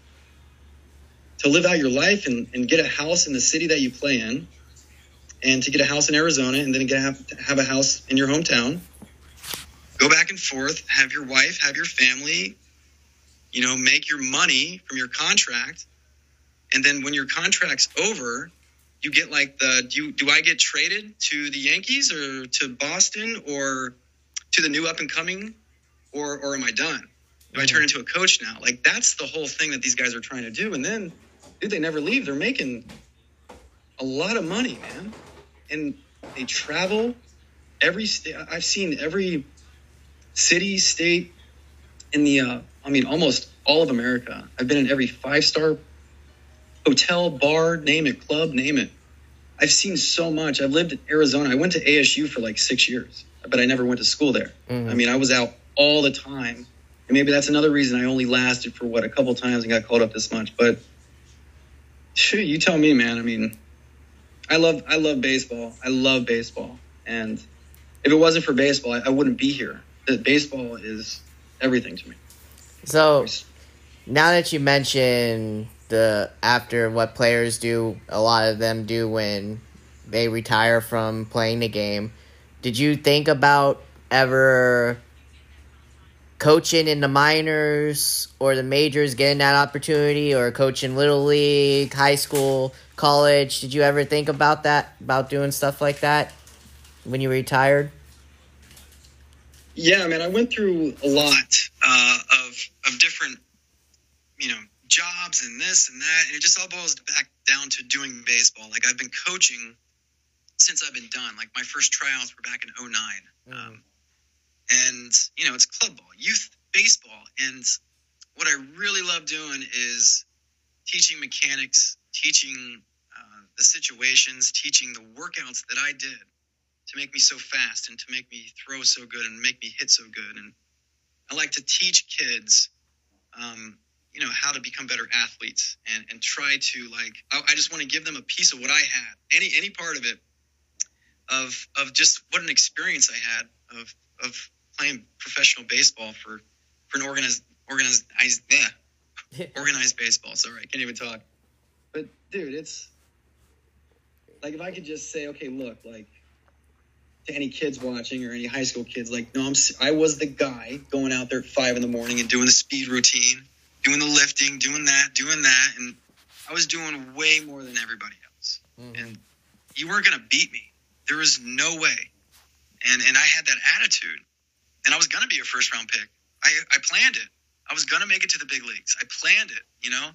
to live out your life and, and get a house in the city that you play in, and to get a house in Arizona, and then get have, have a house in your hometown. Go back and forth, have your wife, have your family, you know, make your money from your contract, and then when your contract's over, you get like the do you, do I get traded to the Yankees or to Boston or to the new up and coming or or am I done? Do I turn into a coach now? Like that's the whole thing that these guys are trying to do. And then, dude, they never leave. They're making a lot of money, man. And they travel every state. I've seen every city, state in the. Uh, I mean, almost all of America. I've been in every five star hotel, bar, name it, club, name it. I've seen so much. I've lived in Arizona. I went to ASU for like six years, but I never went to school there. Mm-hmm. I mean, I was out all the time. And maybe that's another reason I only lasted for what a couple times and got called up this much. But shoot, you tell me, man. I mean, I love I love baseball. I love baseball. And if it wasn't for baseball, I, I wouldn't be here. Baseball is everything to me. So now that you mention the after what players do, a lot of them do when they retire from playing the game. Did you think about ever coaching in the minors or the majors, getting that opportunity, or coaching little league, high school, college? Did you ever think about that? About doing stuff like that when you retired? Yeah, man, I went through a lot uh, of of different, you know, jobs and this and that, and it just all boils back down to doing baseball. Like I've been coaching since I've been done. Like my first tryouts were back in 09. Mm. Um, and, you know, it's club ball, youth baseball. And what I really love doing is teaching mechanics, teaching uh, the situations, teaching the workouts that I did to make me so fast and to make me throw so good and make me hit so good. And I like to teach kids, um, you know, how to become better athletes and, and try to like, I, I just want to give them a piece of what I had, any, any part of it of, of just what an experience I had of, of playing professional baseball for, for an organized, organized, yeah, [LAUGHS] organized baseball. Sorry. I can't even talk, dude, it's like, if I could just say, okay, look, like, to any kids watching or any high school kids, like, no, I'm, I was the guy going out there at five in the morning and doing the speed routine, doing the lifting, doing that, doing that. And I was doing way more than everybody else. Mm-hmm. And you weren't going to beat me. There was no way. And, and I had that attitude. And I was going to be a first round pick. I, I planned it. I was going to make it to the big leagues. I planned it, you know?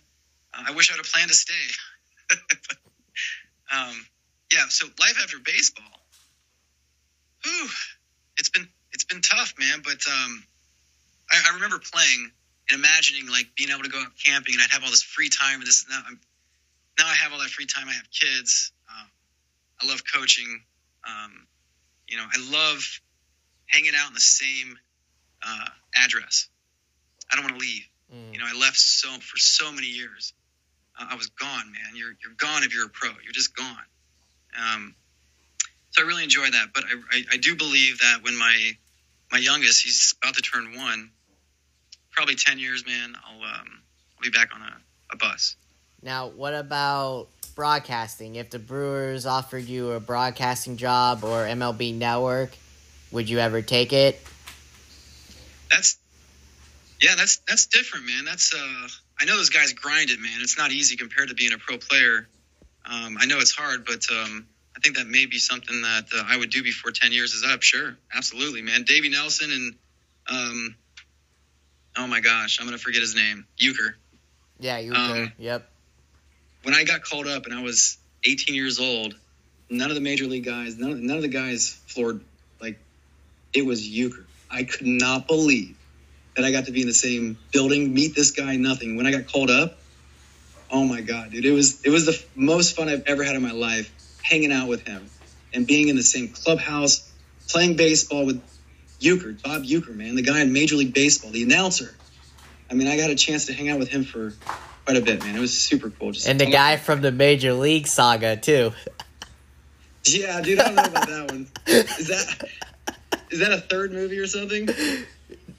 Uh, I wish I'd have planned to stay. [LAUGHS] [LAUGHS] um, yeah, so life after baseball whew, it's been it's been tough, man. But um, I, I, remember playing and imagining like being able to go out camping and I'd have all this free time and this that. I'm, now I have all that free time. I have kids. Uh, I love coaching. Um, you know, I love hanging out in the same uh, address. I don't want to leave. Mm. You know, I left so for so many years. I was gone, man. You're you're gone if you're a pro. You're just gone. Um, so I really enjoy that. But I, I, I, do believe that when my my youngest, he's about to turn one, probably ten years, man, I'll um, I'll be back on a, a bus. Now, what about broadcasting? If the Brewers offered you a broadcasting job or MLB Network, would you ever take it? That's yeah, that's that's different, man. That's uh, I know those guys grind it, man. It's not easy compared to being a pro player. Um, I know it's hard, but um, I think that may be something that uh, I would do before 10 years is up. Sure. Absolutely, man. Davey Nelson and, um, oh my gosh, I'm going to forget his name. Uecker. Yeah, Uecker. Um, yep. When I got called up and I was 18 years old, none of the major league guys, none of, none of the guys floored, like, it was Uecker. I could not believe that I got to be in the same building, meet this guy, nothing. When I got called up, oh my god, dude, it was it was the most fun I've ever had in my life hanging out with him and being in the same clubhouse, playing baseball with Uecker, Bob Uecker, man, the guy in Major League Baseball, the announcer. I mean, I got a chance to hang out with him for quite a bit, man. It was super cool. Just and the guy from the Major League saga too. Yeah, dude, I don't know about that one. Is that is that a third movie or something? [LAUGHS]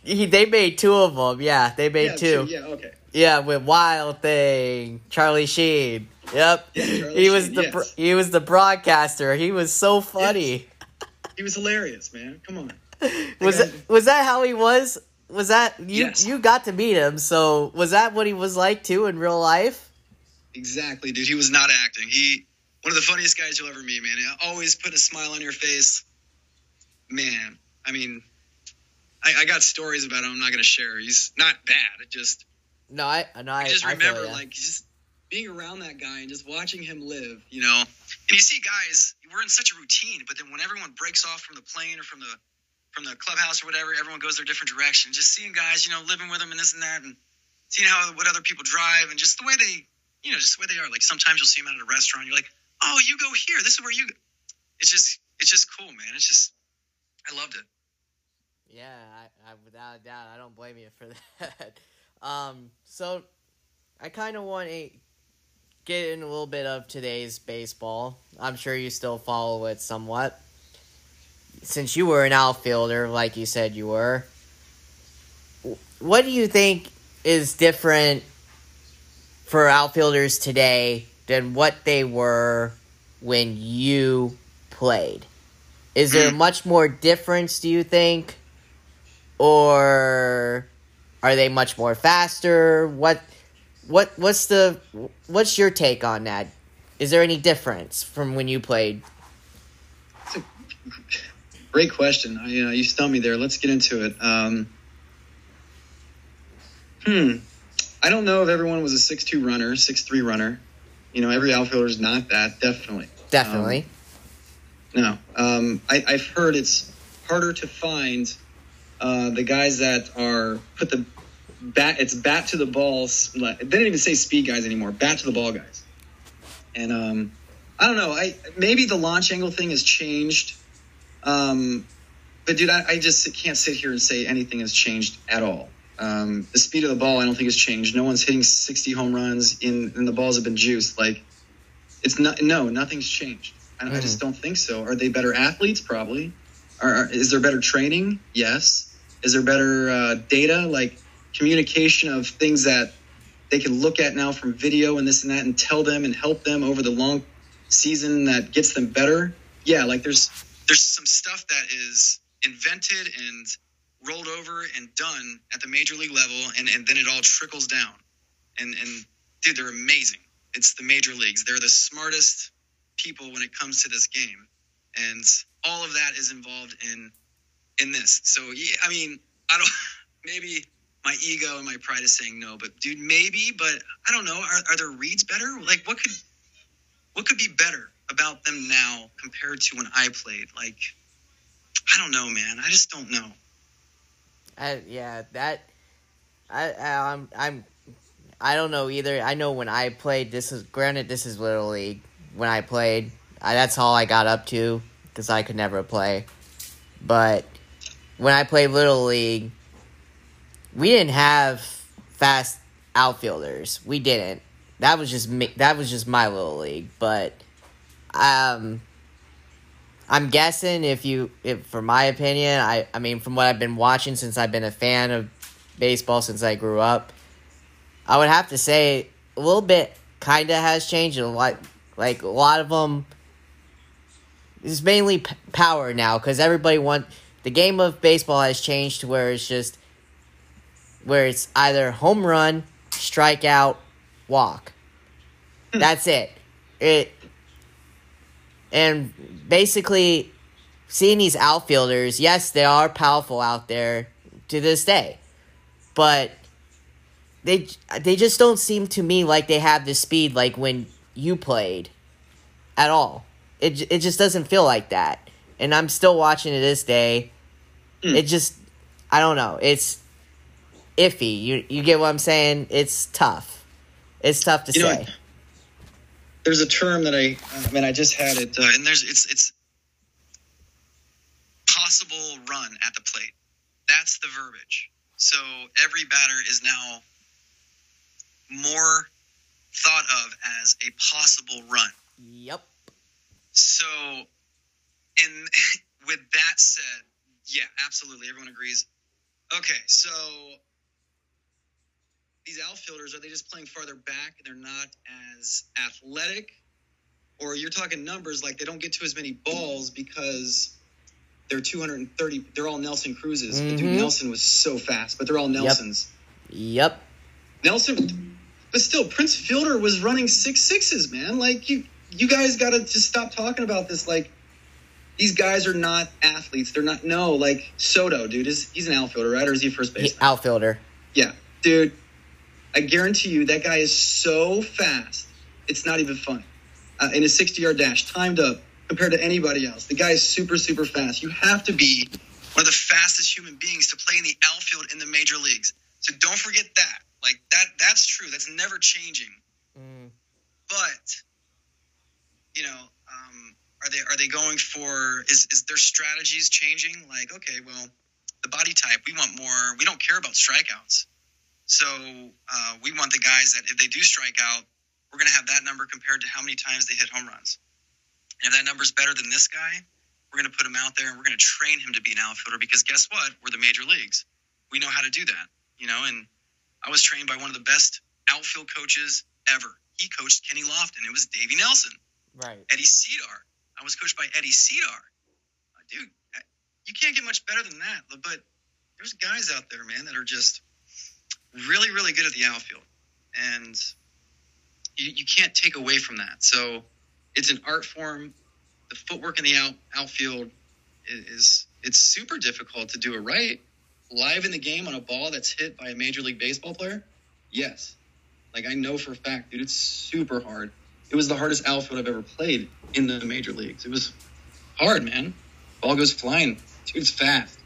He, they made two of them. Yeah, they made yeah, two. two. Yeah, okay. Yeah, with Wild Thing, Charlie Sheen. Yep. Yeah, [LAUGHS] he was the yes. he was the broadcaster. He was so funny. Yes. He was hilarious, man. Come on. [LAUGHS] was that, was that how he was? Was that you? Yes. You got to meet him, so was that what he was like too in real life? Exactly, dude. He was not acting. He one of the funniest guys you'll ever meet, man. Always put a smile on your face. Man, I mean, I, I got stories about him. I'm not going to share. He's not bad. It just no, I no, I, I just I remember like just being around that guy and just watching him live, you know. And you see guys, we're in such a routine, but then when everyone breaks off from the plane or from the from the clubhouse or whatever, everyone goes their different direction. Just seeing guys, you know, living with them and this and that, and seeing how what other people drive and just the way they, you know, just the way they are. Like sometimes you'll see them at a restaurant, you're like, oh, you go here. This is where you. Go. It's just, it's just cool, man. It's just, I loved it. Yeah, I, I without a doubt, I don't blame you for [LAUGHS] that. um, so I kind of want to get in a little bit of today's baseball. I'm sure you still follow it somewhat. Since you were an outfielder, like you said you were, what do you think is different for outfielders today than what they were when you played? Is there [CLEARS THROAT] much more difference, do you think? Or are they much more faster? What what what's the what's your take on that? Is there any difference from when you played? Great question. I, you know, you stumped me there. Let's get into it. Um, hmm. I don't know if everyone was a six-two runner, six-three runner. You know, every outfielder is not that. Definitely. Definitely. Um, no. Um, I, I've heard it's harder to find uh, the guys that are put the bat. It's bat to the ball. They didn't even say speed guys anymore. Bat to the ball guys. And um, I don't know. I maybe the launch angle thing has changed. Um, but dude, I, I, just can't sit here and say anything has changed at all. Um, the speed of the ball, I don't think has changed. No one's hitting 60 home runs in, and the balls have been juiced. Like it's not, no, nothing's changed. I, mm. I just don't think so. Are they better athletes? Probably. Are, are, is there better training? Yes. Is there better uh, data, like communication of things that they can look at now from video and this and that and tell them and help them over the long season that gets them better? Yeah, like there's there's some stuff that is invented and rolled over and done at the major league level and, and then it all trickles down. And and dude, they're amazing. It's the major leagues. They're the smartest people when it comes to this game. And all of that is involved in in this. So yeah, I mean, I don't [LAUGHS] maybe my ego and my pride is saying no, but dude, maybe, but I don't know. Are, are their reads better? Like what could what could be better about them now compared to when I played? Like I don't know, man. I just don't know. I, yeah, that I, I I'm I'm I don't know either. I know when I played, this is granted this is little league. When I played, I, that's all I got up to because I could never play. But when I played Little League, we didn't have fast outfielders. We didn't. That was just me. That was just my Little League. But um, I'm guessing if you, if for my opinion, I, I mean, from what I've been watching since I've been a fan of baseball since I grew up, I would have to say a little bit kind of has changed. A lot, like a lot of them is mainly p- power now because everybody want the game of baseball has changed to where it's just where it's either home run, strikeout, walk. Hmm. That's it. It and basically seeing these outfielders, yes, they are powerful out there to this day. But they they just don't seem to me like they have the speed like when you played at all. It it just doesn't feel like that. And I'm still watching to this day Mm. It just, I don't know. It's iffy. You you get what I'm saying? It's tough. It's tough to you say. Know, there's a term that I, I mean, I just had it, uh, and there's it's it's possible run at the plate. That's the verbiage. So every batter is now more thought of as a possible run. Yep. So, and [LAUGHS] with that said, yeah, absolutely. Everyone agrees. Okay, so these outfielders are they just playing farther back? They're not as athletic, or you're talking numbers like they don't get to as many balls because they're 230. They're all Nelson Cruzes. Mm-hmm. Dude, Nelson was so fast, but they're all Nelsons. Yep. yep. Nelson, but still, Prince Fielder was running six sixes, man. Like you, you guys got to just stop talking about this. Like these guys are not athletes. They're not no like Soto, dude. Is he's an outfielder, right? Or is he first base? Outfielder. Yeah, dude. I guarantee you that guy is so fast. It's not even funny. Uh, in a 60 yard dash, timed up compared to anybody else. The guy is super, super fast. You have to be one of the fastest human beings to play in the outfield in the major leagues. So don't forget that. Like that, that's true. That's never changing. Mm. But you know, um, are they are they going for is is their strategies changing? Like, okay, well, the body type we want more. We don't care about strikeouts, so uh, we want the guys that if they do strike out, we're going to have that number compared to how many times they hit home runs. And if that number's better than this guy, we're going to put him out there and we're going to train him to be an outfielder because guess what? We're the major leagues. We know how to do that, you know. And I was trained by one of the best outfield coaches ever. He coached Kenny Lofton. It was Davey Nelson. Right. Eddie Sedar. I was coached by Eddie Sedar. Uh, dude, you can't get much better than that. But there's guys out there, man, that are just really, really good at the outfield, and you, you can't take away from that. So it's an art form. The footwork in the out outfield is, it's super difficult to do it right live in the game on a ball that's hit by a major league baseball player. Yes, like I know for a fact, dude, it's super hard. It was the hardest outfield I've ever played in the major leagues. It was hard, man. Ball goes flying. Dude's fast.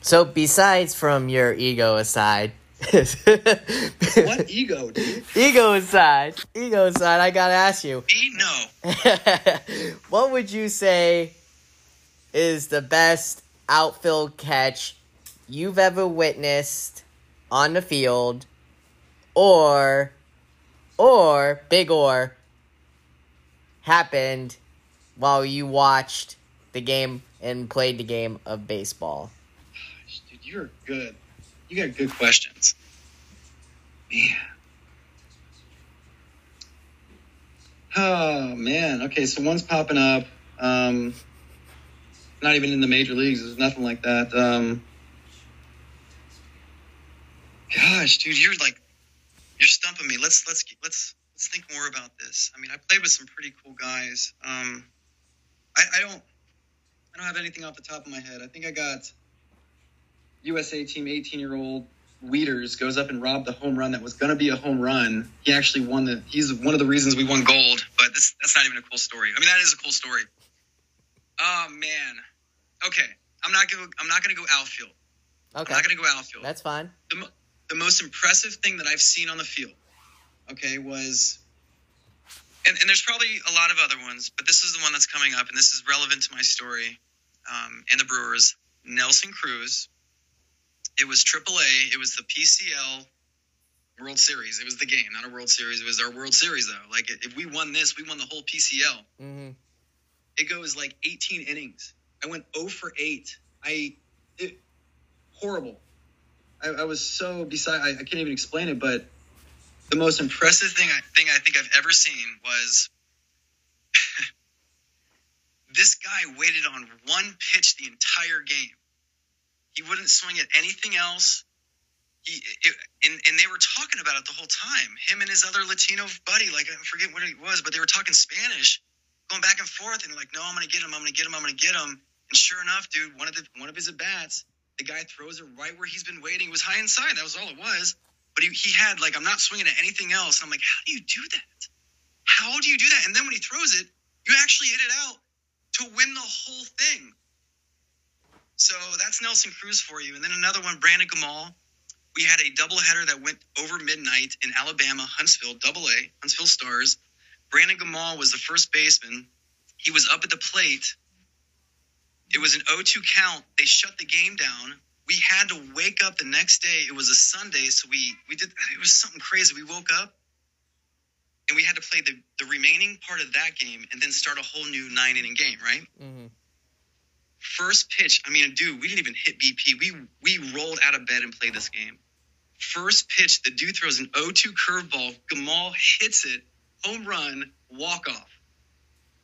So besides from your ego aside, [LAUGHS] what ego, dude? Ego aside, ego aside, I gotta ask you. No. [LAUGHS] what would you say is the best outfield catch you've ever witnessed on the field, or, or big or happened while you watched the game and played the game of baseball? Gosh, dude, you're good. You got good questions. Man. Oh man. Okay, so one's popping up. Um, not even in the major leagues. There's nothing like that. Um, gosh, dude, you're like you're stumping me. Let's let's let's let's think more about this. I mean, I played with some pretty cool guys. Um, I, I don't I don't have anything off the top of my head. I think I got USA team 18 year old Wieters goes up and robbed the home run that was going to be a home run. He actually won the. He's one of the reasons we won gold. But this that's not even a cool story. I mean, that is a cool story. Oh man. Okay, I'm not gonna I'm not gonna go outfield. Okay, I'm not gonna go outfield. that's fine. the, the most impressive thing that I've seen on the field, okay, was, and, and there's probably a lot of other ones, but this is the one that's coming up, and this is relevant to my story um, and the Brewers. Nelson Cruz. It was AAA. It was the PCL World Series. It was the game, not a World Series. It was our World Series, though. Like, if we won this, we won the whole PCL. hmm It goes like 18 innings. I went 0 for 8. I, it, horrible. I, I was so beside. I, I can't even explain it, but the most impressive thing I I think I've ever seen was [LAUGHS] this guy waited on one pitch the entire game. He wouldn't swing at anything else. He it, and and they were talking about it the whole time. Him and his other Latino buddy, like I forget what it was, but they were talking Spanish, going back and forth, and like, no, I'm gonna get him, I'm gonna get him, I'm gonna get him. And sure enough, dude, one of the one of his at bats, the guy throws it right where he's been waiting. It was high inside. That was all it was. But he, he had like, I'm not swinging at anything else. And I'm like, how do you do that? How do you do that? And then when he throws it, you actually hit it out to win the whole thing. So that's Nelson Cruz for you. And then another one, Brandon Gamal. We had a doubleheader that went over midnight in Alabama, Huntsville, double A, Huntsville Stars. Brandon Gamal was the first baseman. He was up at the plate. It was an 0-2 count. They shut the game down. We had to wake up the next day. It was a Sunday, so we we did. It was something crazy. We woke up and we had to play the the remaining part of that game and then start a whole new nine inning game. Right. hmm First pitch. I mean, dude, we didn't even hit BP. We we rolled out of bed and played this game. First pitch, the dude throws an 0-2 curveball. Gamal hits it, home run, walk off.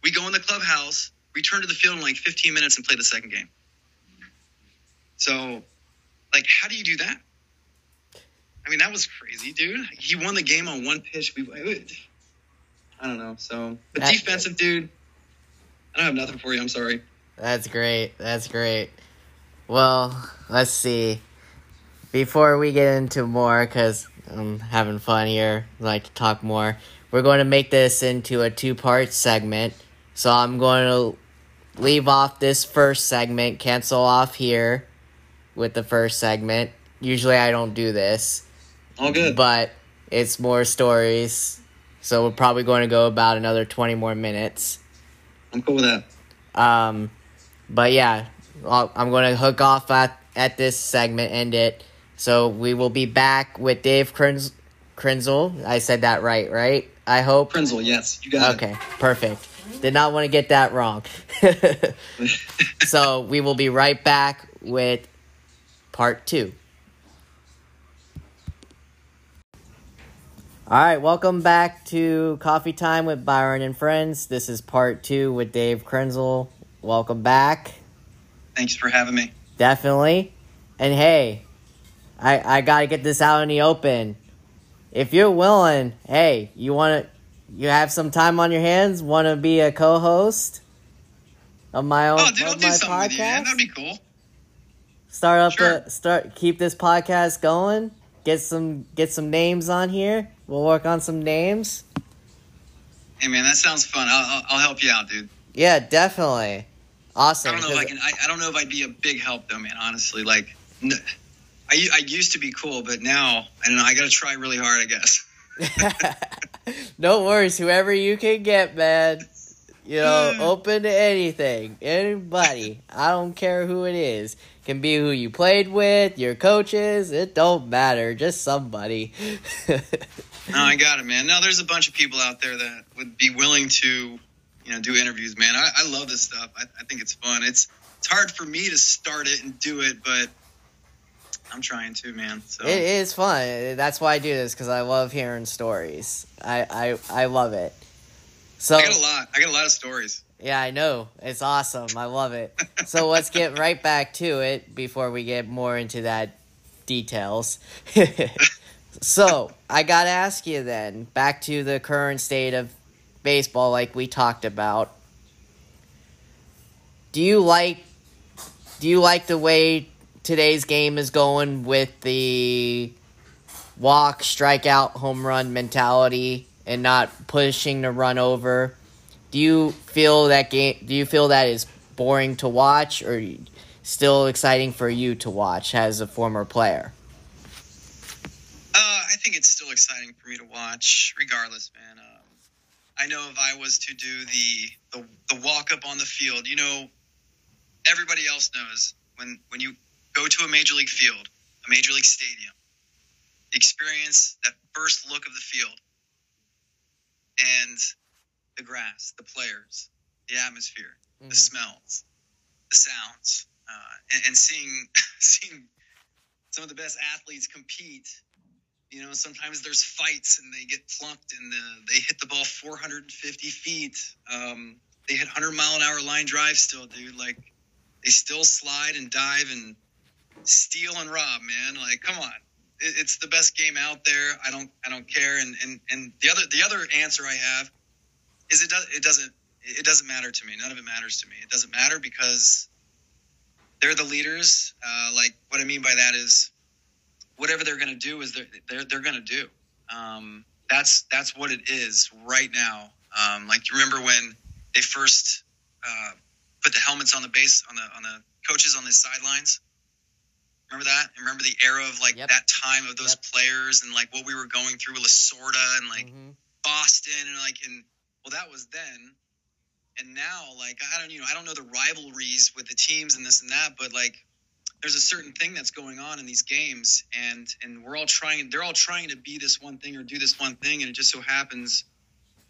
We go in the clubhouse, return to the field in like 15 minutes, and play the second game. So, like, how do you do that? I mean, that was crazy, dude. He won the game on one pitch. We, I don't know. So, the That- defensive dude, I don't have nothing for you. I'm sorry. That's great. That's great. Well, let's see. Before we get into more, because I'm having fun here, I like to talk more, we're going to make this into a two part segment. So I'm going to leave off this first segment, cancel off here with the first segment. Usually I don't do this, All good. but it's more stories. So we're probably going to go about another 20 more minutes. I'm cool with that. Um, but yeah, I'll, I'm going to hook off at, at this segment, end it. So we will be back with Dave Krenz, Krynzel. I said that right, right? I hope. Krynzel, yes, you got it. Okay, perfect. Did not want to get that wrong. [LAUGHS] [LAUGHS] so we will be right back with part two. All right, welcome back to Coffee Time with Byron and Friends. This is part two with Dave Krynzel. Welcome back. Thanks for having me. Definitely. And hey, I I gotta get this out in the open. If you're willing, hey, you wanna you have some time on your hands, wanna be a co host of my own Oh, dude, of do my something with you. man. podcast? That'd be cool. Start up Sure. a start keep this podcast going. Get some get some names on here. We'll work on some names. Hey, man, that sounds fun. I'll, I'll, I'll help you out, dude. Yeah, definitely. Awesome. I don't know if I can. I, I don't know if I'd be a big help though, man. Honestly, like, n- I, I used to be cool, but now I don't know. I got to try really hard, I guess. [LAUGHS] no worries, whoever you can get, man. You know, [SIGHS] open to anything, anybody. I don't care who it is. Can be who you played with, your coaches. It don't matter. Just somebody. No, I got it, man. No, there's a bunch of people out there that would be willing to, you know, do interviews, man. I, I love this stuff. I, I think it's fun. It's it's hard for me to start it and do it, but I'm trying to, man. So It is fun. That's why I do this because I love hearing stories. I, I I love it. So I got a lot. I got a lot of stories. Yeah, I know it's awesome. I love it. So let's get [LAUGHS] right back to it before we get more into that details. [LAUGHS] so I gotta ask you then, back to the current state of baseball, like we talked about. Do you like? Do you like the way today's game is going with the walk, strikeout, home run mentality and not pushing the run over? Do you feel that game do you feel that is boring to watch or still exciting for you to watch as a former player? Uh, I think it's still exciting for me to watch, regardless, man. Um, I know if I was to do the the, the walk up on the field, you know, everybody else knows when when you go to a major league field, a major league stadium, experience that first look of the field and the grass, the players, the atmosphere, the smells, the sounds, uh, and, and seeing [LAUGHS] seeing some of the best athletes compete. You know, sometimes there's fights and they get plunked and the, they hit the ball 450 feet. Um, they hit 100 mile an hour line drive still, dude. Like they still slide and dive and steal and rob, man. Like, come on. It, it's the best game out there. I don't, I don't care. And, and, and the other, the other answer I have is it does, it doesn't, it doesn't matter to me. None of it matters to me. It doesn't matter because they're the leaders. Uh, like what I mean by that is whatever they're going to do is they're they're, they're going to do. Um, that's that's what it is right now. Um, like you remember when they first uh, put the helmets on the base on the on the coaches on the sidelines. Remember that? Remember the era of like Yep. that time of those Yep. players and like what we were going through with Lasorda and like Mhm. Boston and like and well that was then. And now like I don't you know I don't know the rivalries with the teams and this and that, but like there's a certain thing that's going on in these games. And and we're all trying they're all trying to be this one thing or do this one thing. And it just so happens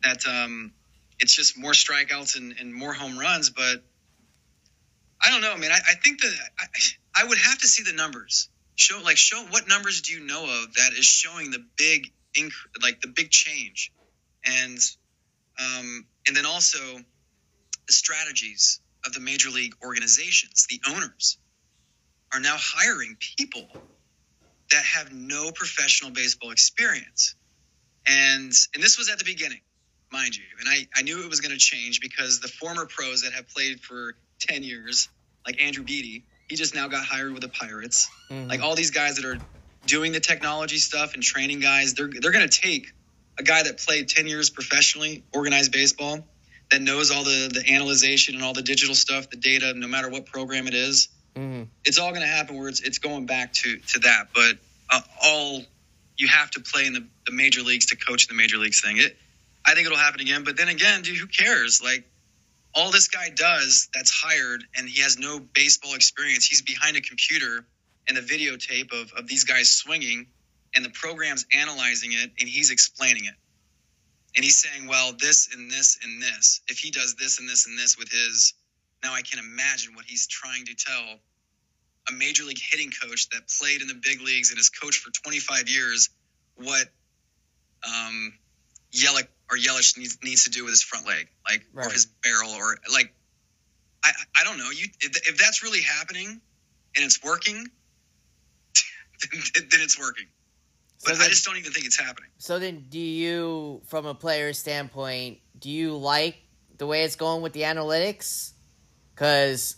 that um it's just more strikeouts and, and more home runs. But i don't know man. I, I think that I, I would have to see the numbers. Show like show what numbers do you know of that is showing the big inc- like the big change? And um and then also the strategies of the major league organizations the owners are now hiring people that have no professional baseball experience. And and this was at the beginning, mind you. And I, I knew it was going to change because the former pros that have played for 10 years, like Andrew Beatty, he just now got hired with the Pirates. Mhm. Like all these guys that are doing the technology stuff and training guys, they're they're going to take a guy that played 10 years professionally, organized baseball, that knows all the the analyzation and all the digital stuff, the data, no matter what program it is Mhm. it's all going to happen where it's it's going back to to that. But uh, all you have to play in the, the major leagues to coach the major leagues thing. It, I think it'll happen again. But then again, dude, who cares? Like all this guy does that's hired and he has no baseball experience. He's behind a computer and the videotape of of these guys swinging, and the program's analyzing it and he's explaining it. And he's saying, well, this and this and this. If he does this and this and this with his now I can imagine what he's trying to tell a major league hitting coach that played in the big leagues and has coached for 25 years what um, Yelich or Yelich needs, needs to do with his front leg, like Right. or his barrel, or like I I don't know. You if, if that's really happening and it's working, [LAUGHS] then it's working. So But then- I just don't even think it's happening. So then, do you, from a player standpoint, do you like the way it's going with the analytics? Because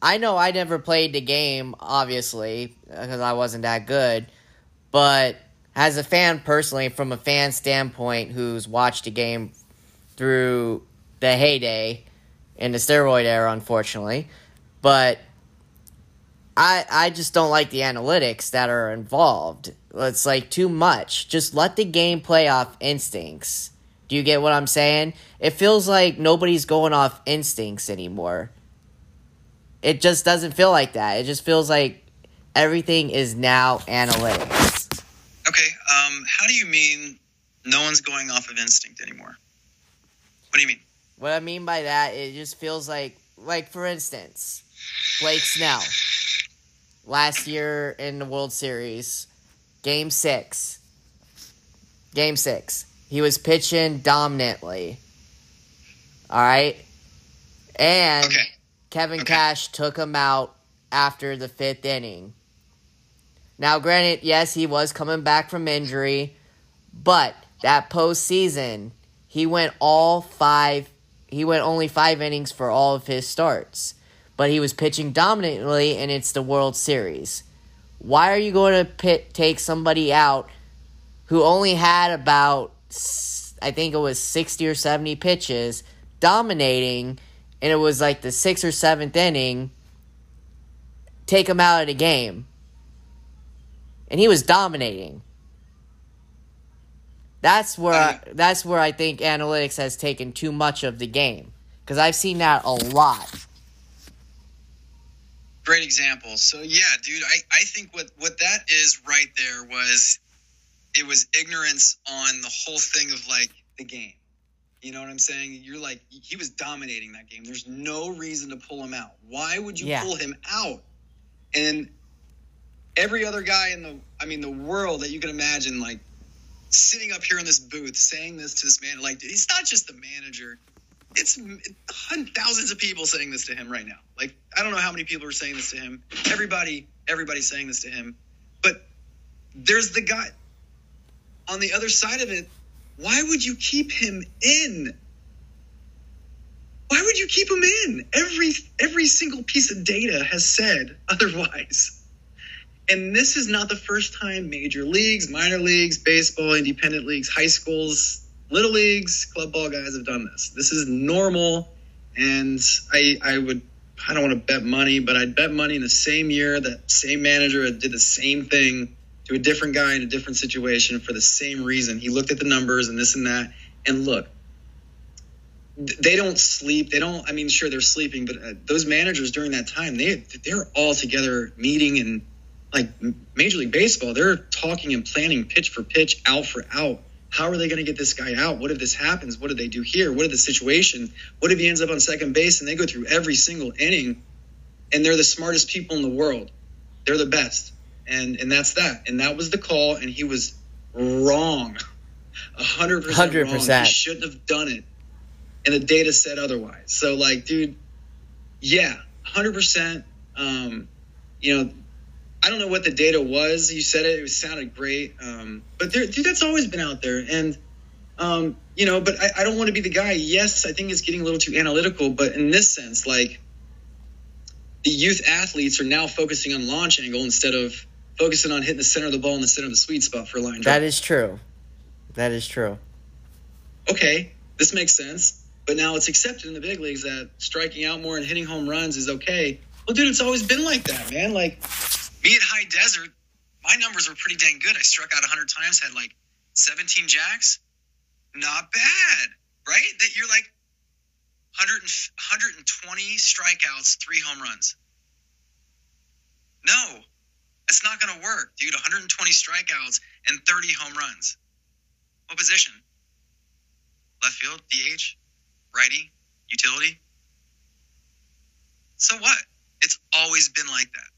I know I never played the game, obviously, because I wasn't that good. But as a fan personally, from a fan standpoint who's watched the game through the heyday in the steroid era, unfortunately, but I I just don't like the analytics that are involved. It's like too much. Just let the game play off instincts. Do you get what I'm saying? It feels like nobody's going off instincts anymore. It just doesn't feel like that. It just feels like everything is now analytics. Okay, um, how do you mean no one's going off of instinct anymore? What do you mean? What I mean by that, it just feels like, like for instance, Blake Snell, last year in the World Series, Game Six. Game Six, he was pitching dominantly. All right, and Okay, Kevin Okay. Cash took him out after the fifth inning. Now, granted, yes, he was coming back from injury, but that postseason, he went all five. He went only five innings for all of his starts, but he was pitching dominantly, and it's the World Series. Why are you going to pit, take somebody out who only had about, I think it was sixty or seventy pitches, dominating, and it was like the sixth or seventh inning? Take him out of the game and he was dominating. That's where I, that's where I think analytics has taken too much of the game because I've seen that a lot. Great example. So yeah, dude, I, I think what, what that is right there was it was ignorance on the whole thing of like the game. You know what I'm saying? You're like he was dominating that game. There's no reason to pull him out. Why would you Yeah. pull him out? And every other guy in the I mean the world that you can imagine like sitting up here in this booth saying this to this man like it's not just the manager it's thousands of people saying this to him right now. Like i don't know how many people are saying this to him. Everybody everybody's saying this to him. But there's the guy on the other side of it. Why would you keep him in? Why would you keep him in? Every every single piece of data has said [LAUGHS] otherwise. And this is not the first time major leagues, minor leagues, baseball, independent leagues, high schools, little leagues, club ball guys have done this. This is normal. And I, I would, I don't want to bet money, but I'd bet money in the same year that same manager did the same thing to a different guy in a different situation for the same reason. He looked at the numbers and this and that. And look, they don't sleep. They don't. I mean, sure they're sleeping, but uh, those managers during that time, they they're all together meeting and like Major League Baseball, they're talking and planning pitch for pitch, out for out. How are they going to get this guy out? What if this happens? What do they do here? What are the situation? What if he ends up on second base and they go through every single inning and they're the smartest people in the world? They're the best. And and that's that. And that was the call and he was wrong. A hundred percent 100%. He shouldn't have done it. And the data said otherwise. So like, dude, yeah, hundred percent. Um, you know, I don't know what the data was. You said it; it sounded great. Um, but there, dude, that's always been out there, and um, you know. But I, I don't want to be the guy. Yes, I think it's getting a little too analytical. But in this sense, like the youth athletes are now focusing on launch angle instead of focusing on hitting the center of the ball in the center of the sweet spot for a line drive. That is true. That is true. okay, this makes sense. But now it's accepted in the big leagues that striking out more and hitting home runs is okay. Well, dude, it's always been like that, man. Like me at High Desert, my numbers were pretty dang good. I struck out 100 times, had like 17 jacks. Not bad, right? That you're like 100 and, 120 strikeouts, three home runs. No, that's not going to work, dude. 120 strikeouts and 30 home runs. What position? Left field, DH, righty, utility. So what? It's always been like that.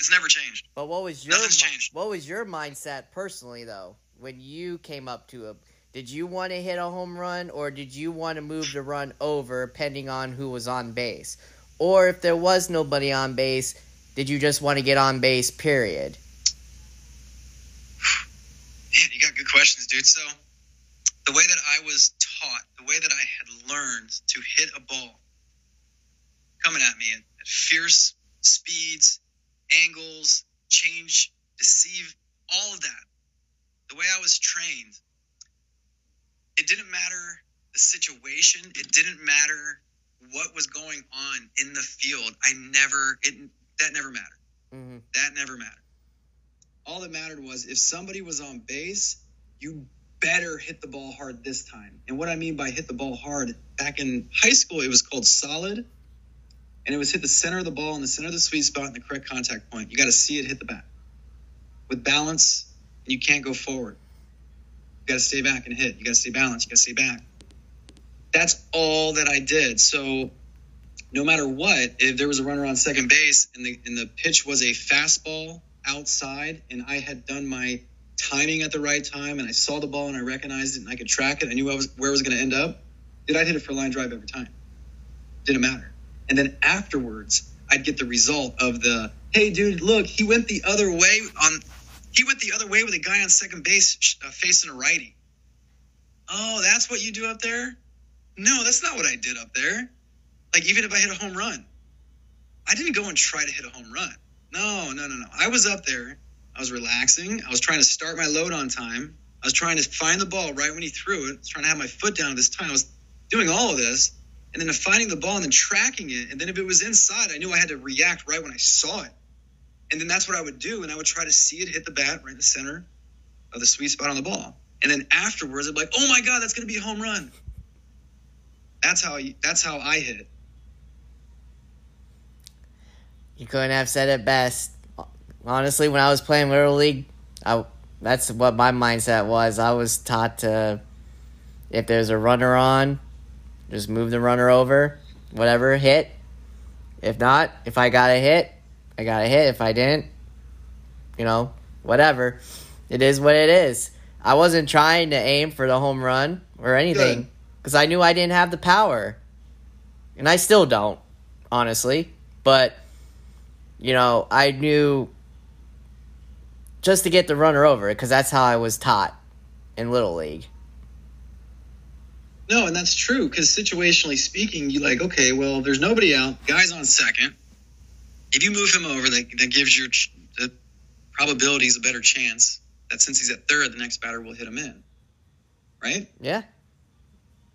It's never changed. But what was your Nothing's changed. what was your mindset personally though when you came up to a did you want to hit a home run or did you want to move the run over pending on who was on base? Or if there was nobody on base, did you just want to get on base period? Man, you got good questions, dude. So, the way that I was taught, the way that I had learned to hit a ball coming at me at, at fierce speeds, angles, change, deceive, all of that, the way I was trained, it didn't matter the situation, it didn't matter what was going on in the field. I never, it that never mattered. Mm-hmm. That never mattered. All that mattered was if somebody was on base, you better hit the ball hard this time. And what I mean by hit the ball hard, back in high school, it was called solid. And it was hit the center of the ball in the center of the sweet spot in the correct contact point. You got to see it hit the bat with balance, and you can't go forward. You got to stay back and hit. You got to stay balanced. You got to stay back. That's all that I did. So no matter what, if there was a runner on second base and the and the pitch was a fastball outside, and I had done my timing at the right time, and I saw the ball and I recognized it and I could track it, I knew I was where it was going to end up. Did I hit it for a line drive every time? Didn't matter. And then afterwards, I'd get the result of the hey, dude, look, he went the other way on. He went the other way with a guy on second base uh, facing a righty. Oh, that's what you do up there? No, that's not what I did up there. Like even if I hit a home run, I didn't go and try to hit a home run. No, no, no, no. I was up there. I was relaxing. I was trying to start my load on time. I was trying to find the ball right when he threw it. I was trying to have my foot down at this time. I was doing all of this. And then finding the ball and then tracking it. And then if it was inside, I knew I had to react right when I saw it. And then that's what I would do. And I would try to see it hit the bat right in the center of the sweet spot on the ball. And then afterwards, I'd be like, oh my God, that's going to be a home run. That's how, I, that's how I hit. You couldn't have said it best. Honestly, when I was playing Little League, I, that's what my mindset was. I was taught to, if there's a runner on, just move the runner over, whatever, hit. If not, if I got a hit, I got a hit. If I didn't, you know, whatever. It is what it is. I wasn't trying to aim for the home run or anything because I knew I didn't have the power. And I still don't, honestly. But, you know, I knew just to get the runner over because that's how I was taught in Little League. No, and that's true because situationally speaking, you like, okay, well, there's nobody out, guy's on second. If you move him over, that, that gives your the probabilities a better chance that since he's at third, the next batter will hit him in. Right? Yeah.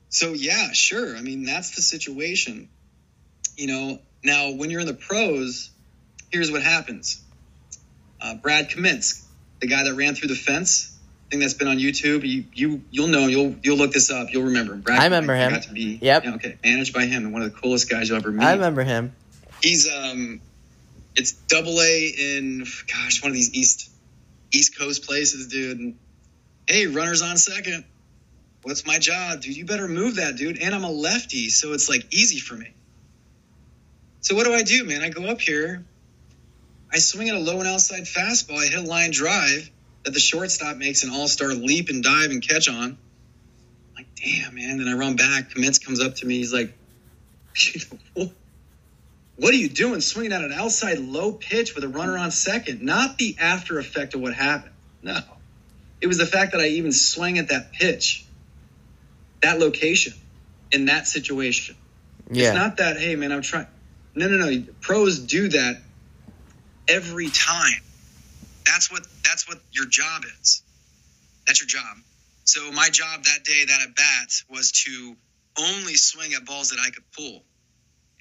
So, yeah, sure. I mean, that's the situation. You know, now when you're in the pros, here's what happens uh, Brad Komminsk, the guy that ran through the fence, thing that's been on YouTube. You you you'll know. You'll you'll look this up. You'll remember. Brad I remember him. Got to be Yep. yeah, okay. Managed by him and one of the coolest guys you'll ever meet. I remember him. He's um, it's double A in gosh one of these east East Coast places, dude. And, hey, runners on second. What's my job, dude? You better move that, dude. And I'm a lefty, so it's like easy for me. So what do I do, man? I go up here. I swing at a low and outside fastball. I hit a line drive that the shortstop makes an all-star leap and dive and catch on. I'm like, damn, man. Then I run back. Kamenz comes up to me. He's like, [LAUGHS] what are you doing swinging at an outside low pitch with a runner on second? Not the after effect of what happened. No. It was the fact that I even swung at that pitch, that location, in that situation. Yeah. It's not that, hey, man, I'm trying. No, no, no. Pros do that every time. That's what that's what your job is. That's your job. So my job that day, that at bat, was to only swing at balls that I could pull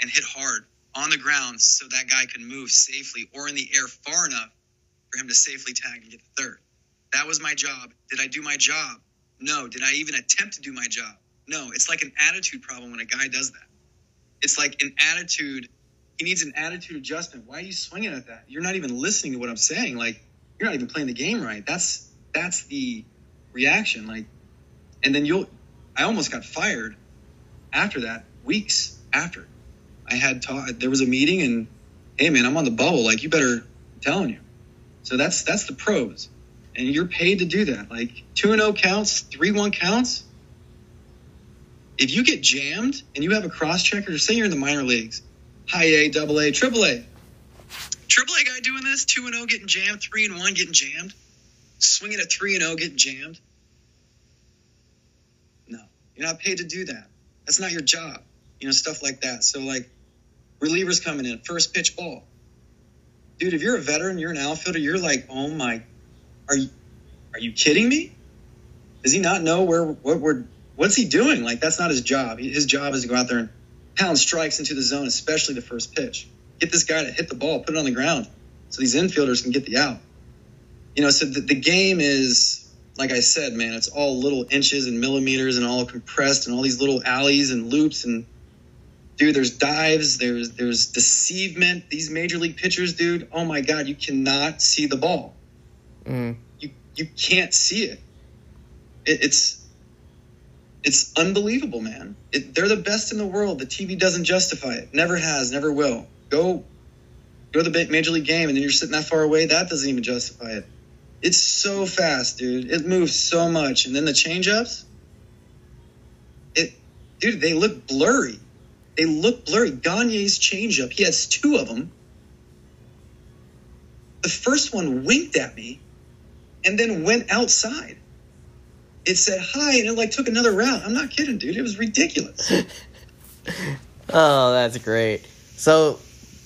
and hit hard on the ground so that guy could move safely or in the air far enough for him to safely tag and get the third. That was my job. Did I do my job? No. Did I even attempt to do my job? No. It's like an attitude problem when a guy does that. It's like an attitude. He needs an attitude adjustment. Why are you swinging at that? You're not even listening to what I'm saying. Like you're not even playing the game right. That's that's the reaction. Like, and then you'll. I almost got fired after that. Weeks after, I had taught. There was a meeting, and hey, man, I'm on the bubble. Like, you better. I'm telling you. So that's that's the pros, and you're paid to do that. Like two and zero counts, three one counts. If you get jammed and you have a cross checker, say you're in the minor leagues, high A, double A, triple A, triple A guy doing this, two and zero getting jammed, three and one getting jammed, swinging at three and zero getting jammed. No, you're not paid to do that. That's not your job. You know, stuff like that. So like relievers coming in, first pitch ball. Dude, if you're a veteran, you're an outfielder, you're like, oh my, are you, are you kidding me? Does he not know where what we're what's he doing? Like that's not his job. His job is to go out there and pound strikes into the zone, especially the first pitch. Get this guy to hit the ball, put it on the ground, so these infielders can get the out. You know, so the, the game is like I said, man, it's all little inches and millimeters and all compressed and all these little alleys and loops and dude, there's dives, there's there's deceivement. These major league pitchers, dude, oh my god, you cannot see the ball. Mm. You you can't see it. it it's it's unbelievable, man. It, they're the best in the world. The TV doesn't justify it. Never has, never will. Go go to the major league game and then you're sitting that far away. That doesn't even justify it. It's so fast, dude. It moves so much. And then the changeups, it, dude, they look blurry. They look blurry. Gagne's changeup, he has two of them. The first one winked at me and then went outside. It said hi and it like took another route. I'm not kidding, dude. It was ridiculous. [LAUGHS] oh, that's great. So,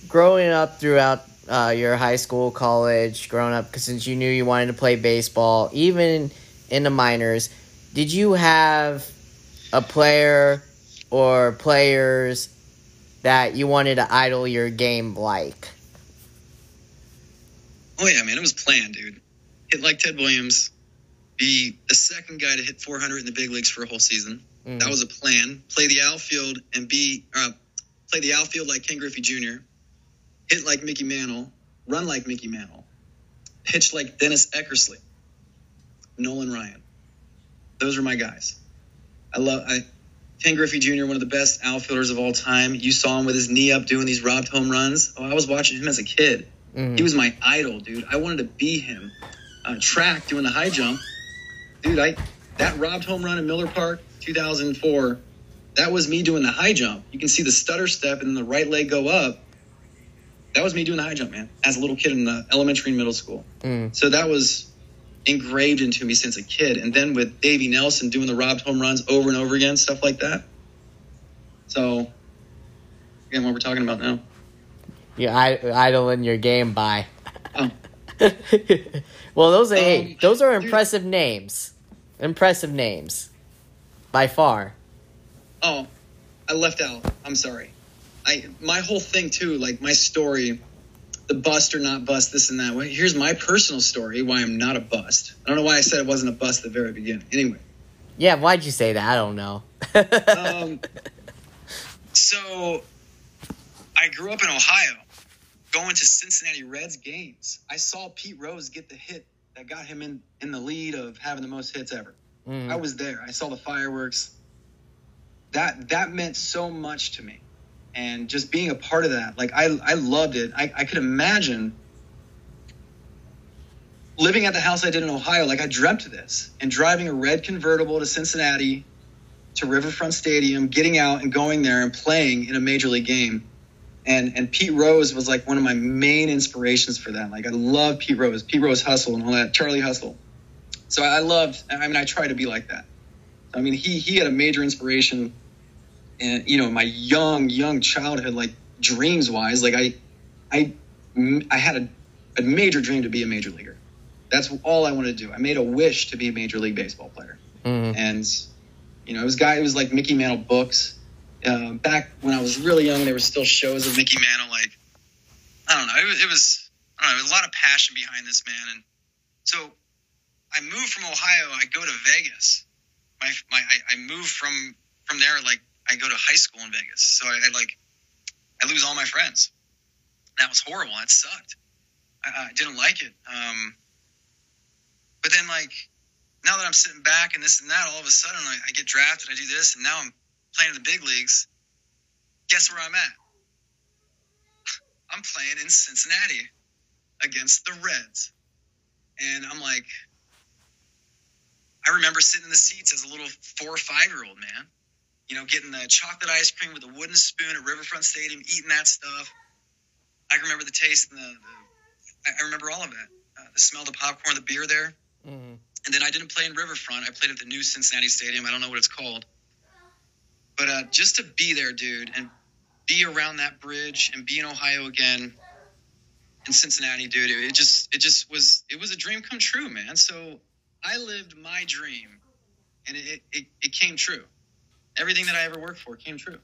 growing up throughout uh, your high school, college, growing up, because since you knew you wanted to play baseball, even in the minors, did you have a player or players that you wanted to idol your game like? Oh yeah, man, it was planned, dude. Hit like Ted Williams, be the second guy to hit 400 in the big leagues for a whole season. Mm-hmm. That was a plan. Play the outfield and be uh, play the outfield like Ken Griffey Jr hit like Mickey Mantle, run like Mickey Mantle, pitch like Dennis Eckersley, Nolan Ryan. Those are my guys. I love I, Ken Griffey Jr., one of the best outfielders of all time. You saw him with his knee up doing these robbed home runs. Oh, I was watching him as a kid. Mm-hmm. He was my idol, dude. I wanted to be him. Uh, track doing the high jump, dude. I that robbed home run in Miller Park, 2004. That was me doing the high jump. You can see the stutter step and the right leg go up that was me doing the high jump, man, as a little kid in the elementary and middle school. Mm. So that was engraved into me since a kid. And then with Davey Nelson doing the robbed home runs over and over again, stuff like that. So, again, what we're talking about now. You're idling your game by. Oh. [LAUGHS] well, those are um, hey, those are impressive dude. names. Impressive names, by far. Oh, I left out. I'm sorry. I my whole thing too, like my story, the bust or not bust, this and that. Well, here's my personal story why I'm not a bust. I don't know why I said it wasn't a bust at the very beginning. Anyway. Yeah, why'd you say that? I don't know. um, so I grew up in Ohio, going to Cincinnati Reds games. I saw Pete Rose get the hit that got him in, in the lead of having the most hits ever. Mm. I was there. I saw the fireworks. That that meant so much to me and just being a part of that. Like I, I loved it. I, I could imagine living at the house I did in Ohio. Like I dreamt of this and driving a red convertible to Cincinnati to Riverfront Stadium, getting out and going there and playing in a major league game. And and Pete Rose was like one of my main inspirations for that. Like I love Pete Rose, Pete Rose hustle and all that, Charlie hustle. So I loved. I mean, I try to be like that. I mean, he he had a major inspiration and you know my young young childhood like dreams wise like i i i had a, a major dream to be a major leaguer. That's all i wanted to do. I made a wish to be a major league baseball player. Mm-hmm. and you know it was guy it was like mickey mantle books. Uh, back when i was really young there were still shows of mickey mantle like i don't know it was, it was i don't know a lot of passion behind this man. And so i moved from ohio i go to vegas. My, my I, I moved from from there like I go to high school in Vegas, so I, I like I lose all my friends. That was horrible. That sucked. I, I didn't like it. Um, but then like now that I'm sitting back and this and that, all of a sudden I, I get drafted. I do this, and now I'm playing in the big leagues. Guess where I'm at? [LAUGHS] I'm playing in Cincinnati against the Reds. And I'm like, I remember sitting in the seats as a little four or five year old man you know, getting the chocolate ice cream with a wooden spoon at Riverfront Stadium, eating that stuff. I remember the taste and the, the I remember all of it. Uh, the smell of the popcorn, the beer there. Mm-hmm. And then I didn't play in Riverfront. I played at the new Cincinnati Stadium. I don't know what it's called. But uh, just to be there, dude, and be around that bridge and be in Ohio again in Cincinnati, dude, it, it just it just was it was a dream come true, man. So I lived my dream, and it it, it came true. Everything that I ever worked for came true.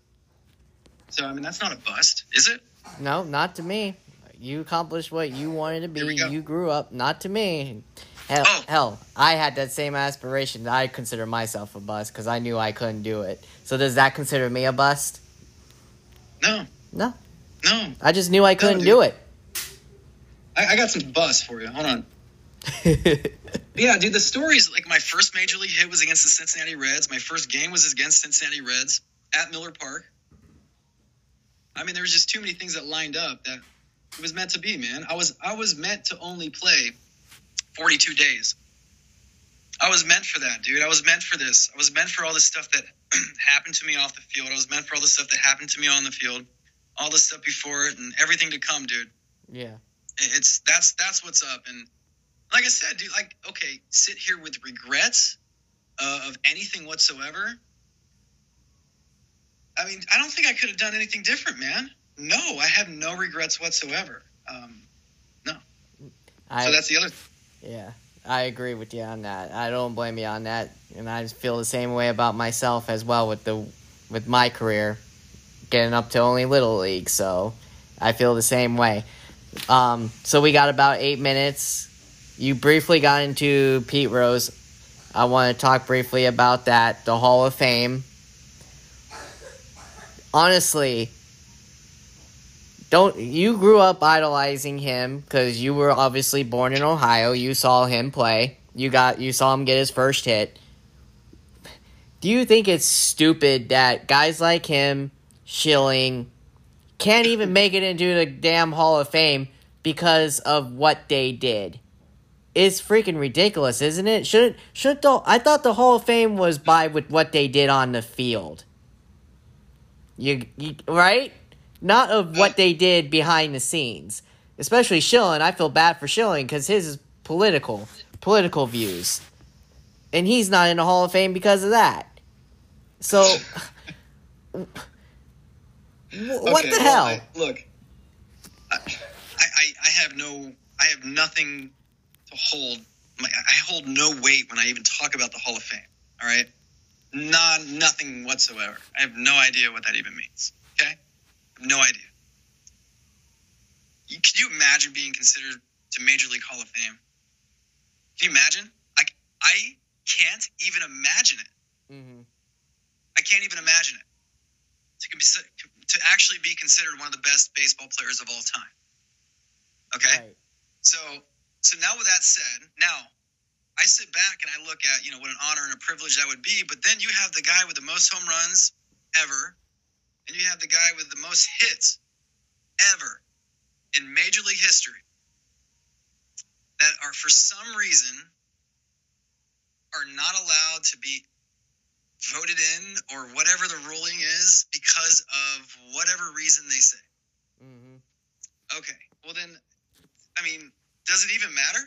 So I mean, that's not a bust, is it? No, not to me. You accomplished what you wanted to be. go. You grew up. Not to me. Hell, Oh. hell, I had that same aspiration. I consider myself a bust because I knew I couldn't do it. So does that consider me a bust? No, No, no. I just knew I couldn't dude. do it. I, I got some bust for you. Hold on. [LAUGHS] Yeah, dude, the stories like my first major league hit was against the Cincinnati Reds. My first game was against Cincinnati Reds at Miller Park. I mean, there was just too many things that lined up that it was meant to be, man. I was I was meant to only play 42 days. I was meant for that, dude. I was meant for this. I was meant for all the stuff that [CLEARS THROAT] happened to me off the field. I was meant for all the stuff that happened to me on the field, all the stuff before it, and everything to come, dude yeah. it's that's that's what's up and like i said dude like okay sit here with regrets uh, of anything whatsoever i mean i don't think i could have done anything different man no i have no regrets whatsoever um, I, so that's the other Yeah, I agree with you on that. I don't blame you on that, and I just feel the same way about myself as well with the with my career, getting up to only little league. So I feel the same way. Um, so we got about eight minutes. You briefly got into Pete Rose. I want to talk briefly about that, the Hall of Fame. Honestly, don't you grew up idolizing him because you were obviously born in Ohio. You saw him play. You got you saw him get his first hit. Do you think it's stupid that guys like him, Schilling, can't even make it into the damn Hall of Fame because of what they did? It's freaking ridiculous, isn't it? Shouldn't should the I thought the Hall of Fame was by with what they did on the field. You, you right? Not of what they did behind the scenes. Especially Schilling. I feel bad for Schilling because his is political, political views, and he's not in the Hall of Fame because of that. So, [LAUGHS] what Okay, the well, hell? I- look I, I i have no i have nothing hold my, i hold no weight when i even talk about the hall of fame all right not nothing whatsoever i have no idea what that even means okay no idea you, can you imagine being considered to major league hall of fame can you imagine i, I can't even imagine it hmm I can't even imagine it. To, be, to actually be considered one of the best baseball players of all time. Okay? Right. So so now with that said, now I sit back and I look at, you know, what an honor and a privilege that would be, but then you have the guy with the most home runs ever, and you have the guy with the most hits ever in Major League history that are for some reason are not allowed to be voted in or whatever the ruling is because of whatever reason they say. hmm Okay. Well then, I mean, does it even matter?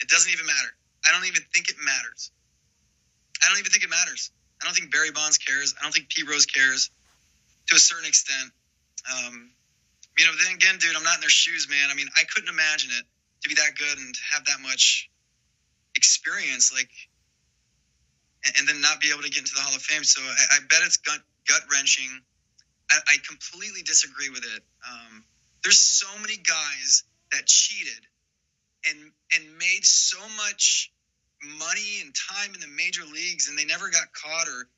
It doesn't even matter. I don't even think it matters. I don't even think it matters. I don't think Barry Bonds cares. I don't think Pete Rose cares to a certain extent. Um, you know, then again, dude, I'm not in their shoes, man. I mean, I couldn't imagine it to be that good and have that much experience, like, and, and then not be able to get into the Hall of Fame. So I, I bet it's gut gut wrenching. I, I completely disagree with it. Um, there's so many guys that cheated and and made so much money and time in the major leagues and they never got caught or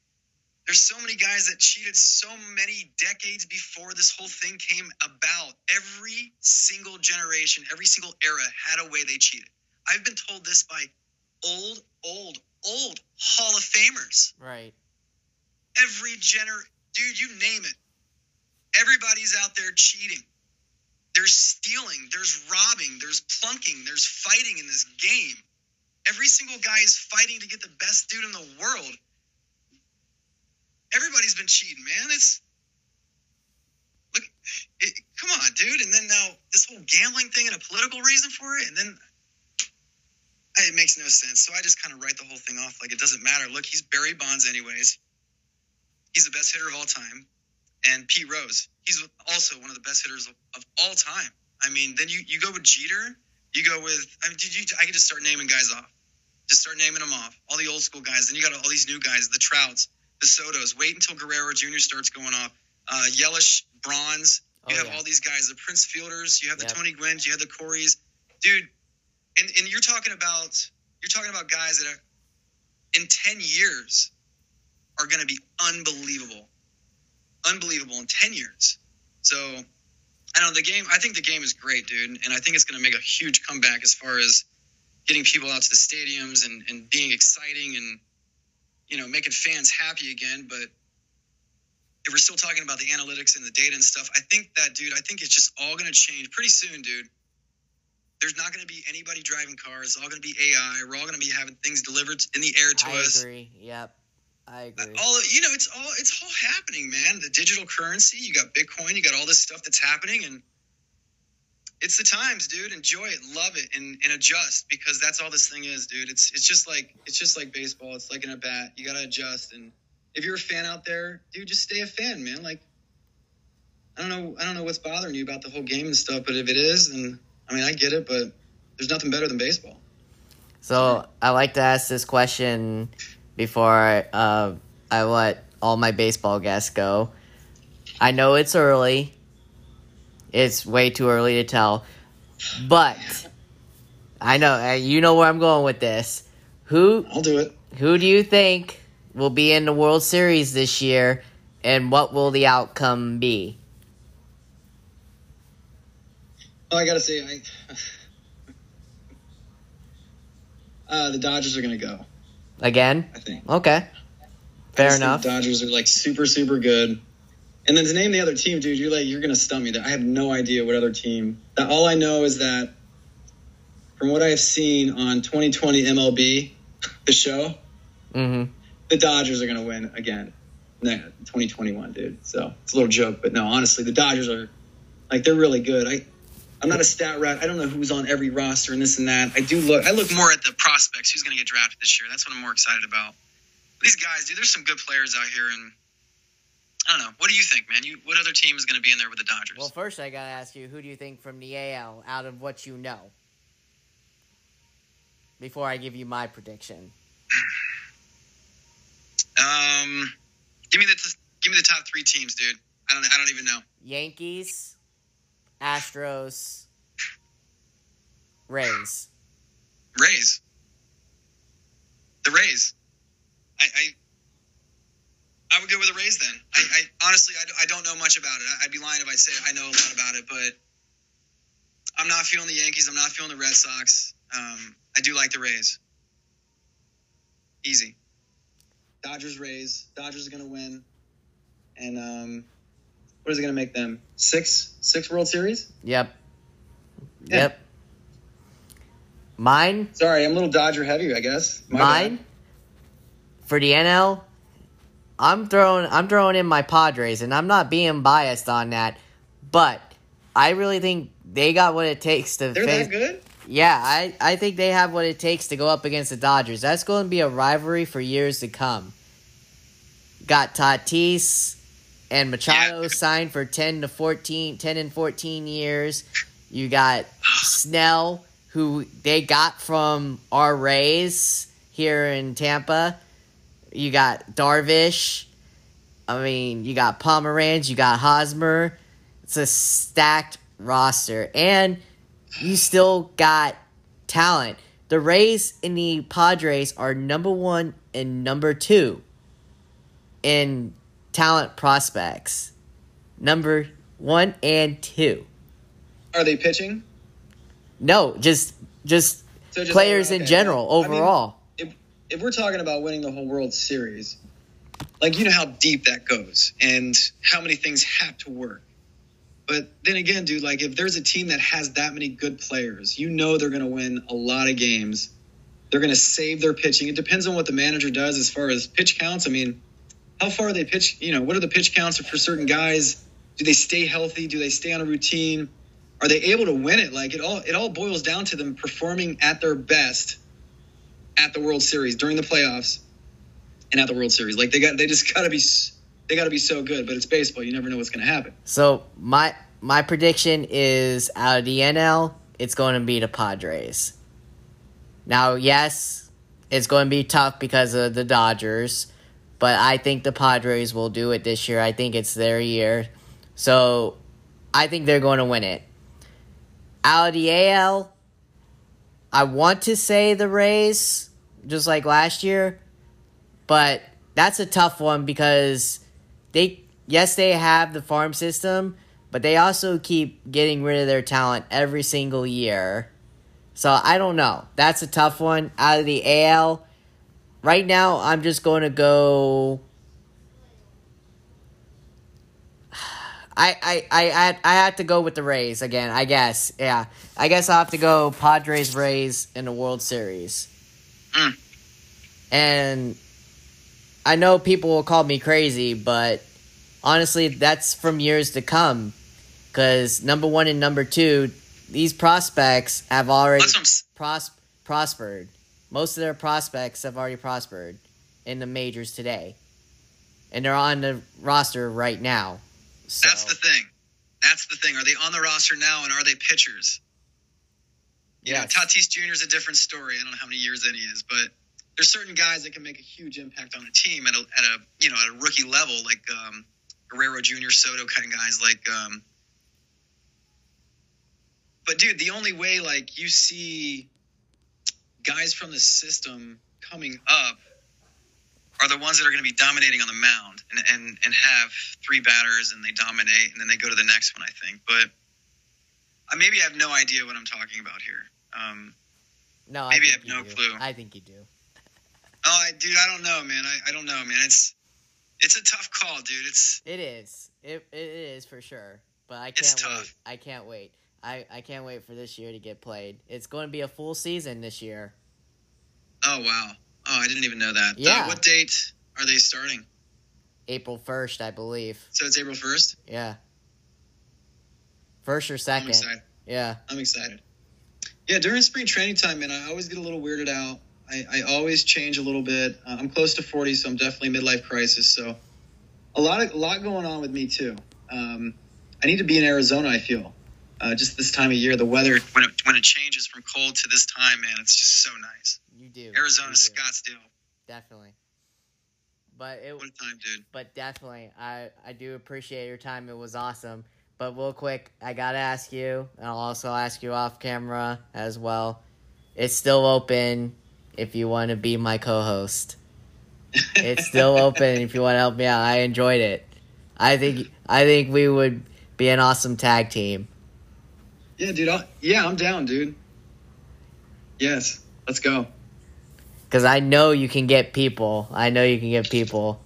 there's so many guys that cheated so many decades before this whole thing came about. Every single generation every single era had a way they cheated. I've been told this by old old old hall of famers. Right. every gener dude you name it. Everybody's out there cheating there's stealing there's robbing there's plunking there's fighting in this game. Every single guy is fighting to get the best dude in the world. Everybody's been cheating man. It's look it, come on dude. And then now this whole gambling thing and a political reason for it. And then it makes no sense. So i just kind of write the whole thing off. Like it doesn't matter. Look he's barry bonds anyways. He's the best hitter of all time. And Pete Rose, he's also one of the best hitters of, all time. I mean, then you, you go with Jeter, you go with I mean, did you? I could just start naming guys off. Just start naming them off. All the old school guys. Then you got all these new guys, the Trouts, the Sotos. Wait until Guerrero Jr. starts going off. Uh, Yelich, Brauns. You Oh, have yeah. all these guys, the Prince Fielders. You have the Yep. Tony Gwynns. You have the Coreys, dude. And and you're talking about you're talking about guys that are in ten years are going to be unbelievable, unbelievable in ten years. So I don't know the game. I think the game is great, dude, and I think it's going to make a huge comeback as far as getting people out to the stadiums and, and being exciting and you know making fans happy again. But if we're still talking about the analytics and the data and stuff, I think that, dude, I think it's just all going to change pretty soon, dude. There's not going to be anybody driving cars. It's all going to be AI. We're all going to be having things delivered in the air to I us. agree. Yep. I agree. All you know, it's all it's all happening, man. The digital currency, you got Bitcoin, you got all this stuff that's happening, and it's the times, dude. Enjoy it, love it, and, and adjust because that's all this thing is, dude. It's it's just like it's just like baseball. It's like in a bat. You gotta adjust, and if you're a fan out there, dude, just stay a fan, man. Like I don't know, I don't know what's bothering you about the whole game and stuff, but if it is, then I mean, I get it, but there's nothing better than baseball. So I like to ask this question before uh, I let all my baseball guests go. I know it's early. It's way too early to tell, but I know uh, you know where I'm going with this. Who I'll do it. who do you think will be in the World Series this year, and what will the outcome be? Oh, I gotta say, I, [SIGHS] uh, the Dodgers are gonna go. Again? I think. Okay, fair enough. Dodgers are like super, super good. And then to name the other team, dude, you're like you're gonna stump me. There, I have no idea what other team. That all I know is that from what I have seen on 2020 MLB, the show, hmm the Dodgers are gonna win again. Nah, 2021, dude. So it's a little joke, but no, honestly, the Dodgers are like they're really good. I. I'm not a stat rat. I don't know who's on every roster and this and that. I do look. I look more at the prospects. Who's going to get drafted this year? That's what I'm more excited about. These guys, dude, there's some good players out here, and I don't know. What do you think, man? You, what other team is going to be in there with the Dodgers? Well, first I gotta ask you, who do you think from the AL out of what you know? Before I give you my prediction. um, give me the give me the top three teams, dude. I don't I don't even know. Yankees, Astros, Rays. Rays. The Rays. I, I I would go with the Rays then. I, I honestly I, I don't know much about it. I, I'd be lying if I say I know a lot about it, but I'm not feeling the Yankees. I'm not feeling the Red Sox. Um, I do like the Rays. Easy. Dodgers Rays. Dodgers are gonna win. And um, what is it gonna make them? Six six World Series? Yep. Yeah. Yep. Mine, Sorry, I'm a little Dodger heavy, I guess. My mine bad. for the NL. I'm throwing I'm throwing in my Padres, and I'm not being biased on that, but I really think they got what it takes to They're face that good? Yeah, I, I think they have what it takes to go up against the Dodgers. That's going to be a rivalry for years to come. Got Tatis and Machado Yeah. signed for 10 to 14, 10 and 14 years. You got Snell, who they got from our Rays here in Tampa. You got Darvish. I mean, you got Pomeranz, you got Hosmer. It's a stacked roster. And you still got talent. The Rays and the Padres are number one and number two in talent prospects. Number one and two. Are they pitching? No, just just So just players in okay. general I mean, overall. if if we're talking about winning the whole World Series, like you know how deep that goes and how many things have to work. But then again, dude, like if there's a team that has that many good players, you know they're going to win a lot of games. They're going to save their pitching. It depends on what the manager does as far as pitch counts. I mean, how far are they pitch? You know, what are the pitch counts for certain guys? Do they stay healthy? Do they stay on a routine? Are they able to win it? Like it all, it all boils down to them performing at their best at the World Series during the playoffs and at the World Series. Like they got, they just [LAUGHS] got to be, they got to be so good. But it's baseball; you never know what's going to happen. So my my prediction is out of the NL, it's going to be the Padres. Now, yes, it's going to be tough because of the Dodgers, but I think the Padres will do it this year. I think it's their year. So I think they're going to win it. Out of the AL, I want to say the Rays, just like last year, but that's a tough one because they, yes, they have the farm system, but they also keep getting rid of their talent every single year. So I don't know. That's a tough one. Out of the AL, right now I'm just going to go. I, I, I, I, I had to go with the Rays again, I guess. Yeah. I guess I'll have to go Padres Rays in the World Series. Mm. And I know people will call me crazy, but honestly, that's from years to come. Because number one and number two, these prospects have already That's what I'm s- pros- prospered. Most of their prospects have already prospered in the majors today. And they're on the roster right now. So, That's the thing. That's the thing. Are they on the roster now, and are they pitchers? You know. Tatis Jr. is a different story. I don't know how many years in he is, but there's certain guys that can make a huge impact on the team at a, at a you know at a rookie level, like um, Guerrero Jr., Soto kind of guys. Like, um, but dude, the only way like you see guys from the system coming up are the ones that are going to be dominating on the mound and, and and have three batters and they dominate and then they go to the next one. I think, but I maybe I have no idea what I'm talking about here. Um, no, maybe I have no do. clue. I think you do. [LAUGHS] oh, I, dude, I don't know, man. I, I don't know, man. It's it's a tough call, dude. It's It is. It, it is for sure. But I can't wait. tough. I can't wait. I, I can't wait for this year to get played. It's going to be a full season this year. oh wow. Oh, I didn't even know that. Yeah. Uh, what date are they starting? April 1st, I believe. So it's April first. Yeah. First or I'm second. excited. Yeah. I'm excited. Yeah, during spring training time, man, I always get a little weirded out. I, I always change a little bit. Uh, I'm close to 40, so I'm definitely midlife crisis. So a lot of a lot going on with me too. Um, I need to be in Arizona. I feel uh, just this time of year, the weather when it when it changes from cold to this time, man, it's just so nice. You do. Arizona, You do. Scottsdale, Definitely. But it what time, dude. but definitely I I do appreciate your time. It was awesome. But real quick, I got to ask you, and I'll also ask you off camera as well. It's still open if you want to be my co-host. [LAUGHS] It's still open if you want to help me out. I enjoyed it. I think I think we would be an awesome tag team. Yeah, dude. i yeah, I'm down, dude. Yes, let's go. Cause I know you can get people. I know you can get people.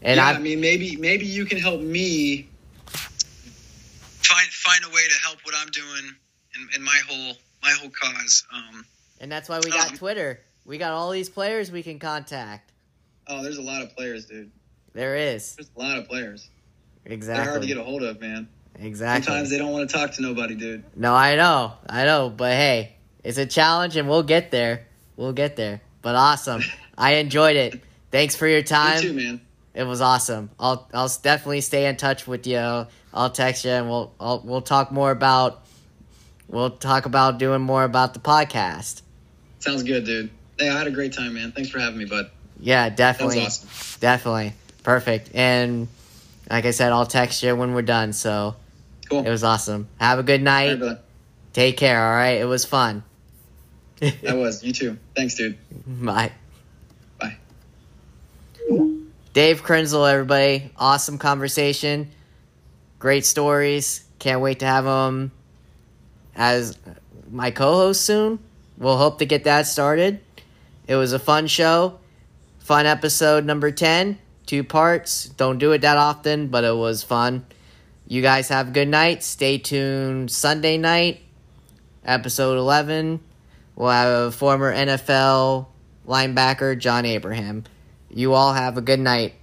And yeah, I, I mean, maybe maybe you can help me. Find find a way to help what I'm doing and, in my whole my whole cause. Um, and that's why we got Um, Twitter. We got all these players we can contact. Oh, there's a lot of players, dude. There is There's a lot of players. They're hard to get a hold of, man. Exactly. Sometimes they don't want to talk to nobody, dude. No, I know, I know, but hey, it's a challenge, and we'll get there. We'll get there. But awesome, [LAUGHS] I enjoyed it. Thanks for your Me time. too, man. It was awesome. I'll I'll definitely stay in touch with you. I'll text you, and we'll I'll, we'll talk more about we'll talk about doing more about the podcast. Sounds good, dude. Hey, I had a great time, man. Thanks for having me, bud. Yeah, That was definitely, awesome. definitely perfect. And like I said, I'll text you when we're done. So Cool. it was awesome. Have a good night. right. Take care. All right, it was fun. That was you too. Thanks, dude. [LAUGHS] Bye. Bye. Dave Krynzel, everybody. Awesome conversation. Great stories. Can't wait to have him as my co host soon. We'll hope to get that started. It was a fun show. Fun episode number 10. Two parts. Don't do it that often, but it was fun. You guys have a good night. Stay tuned Sunday night, episode 11. We'll have former NFL linebacker John Abraham. You all have a good night.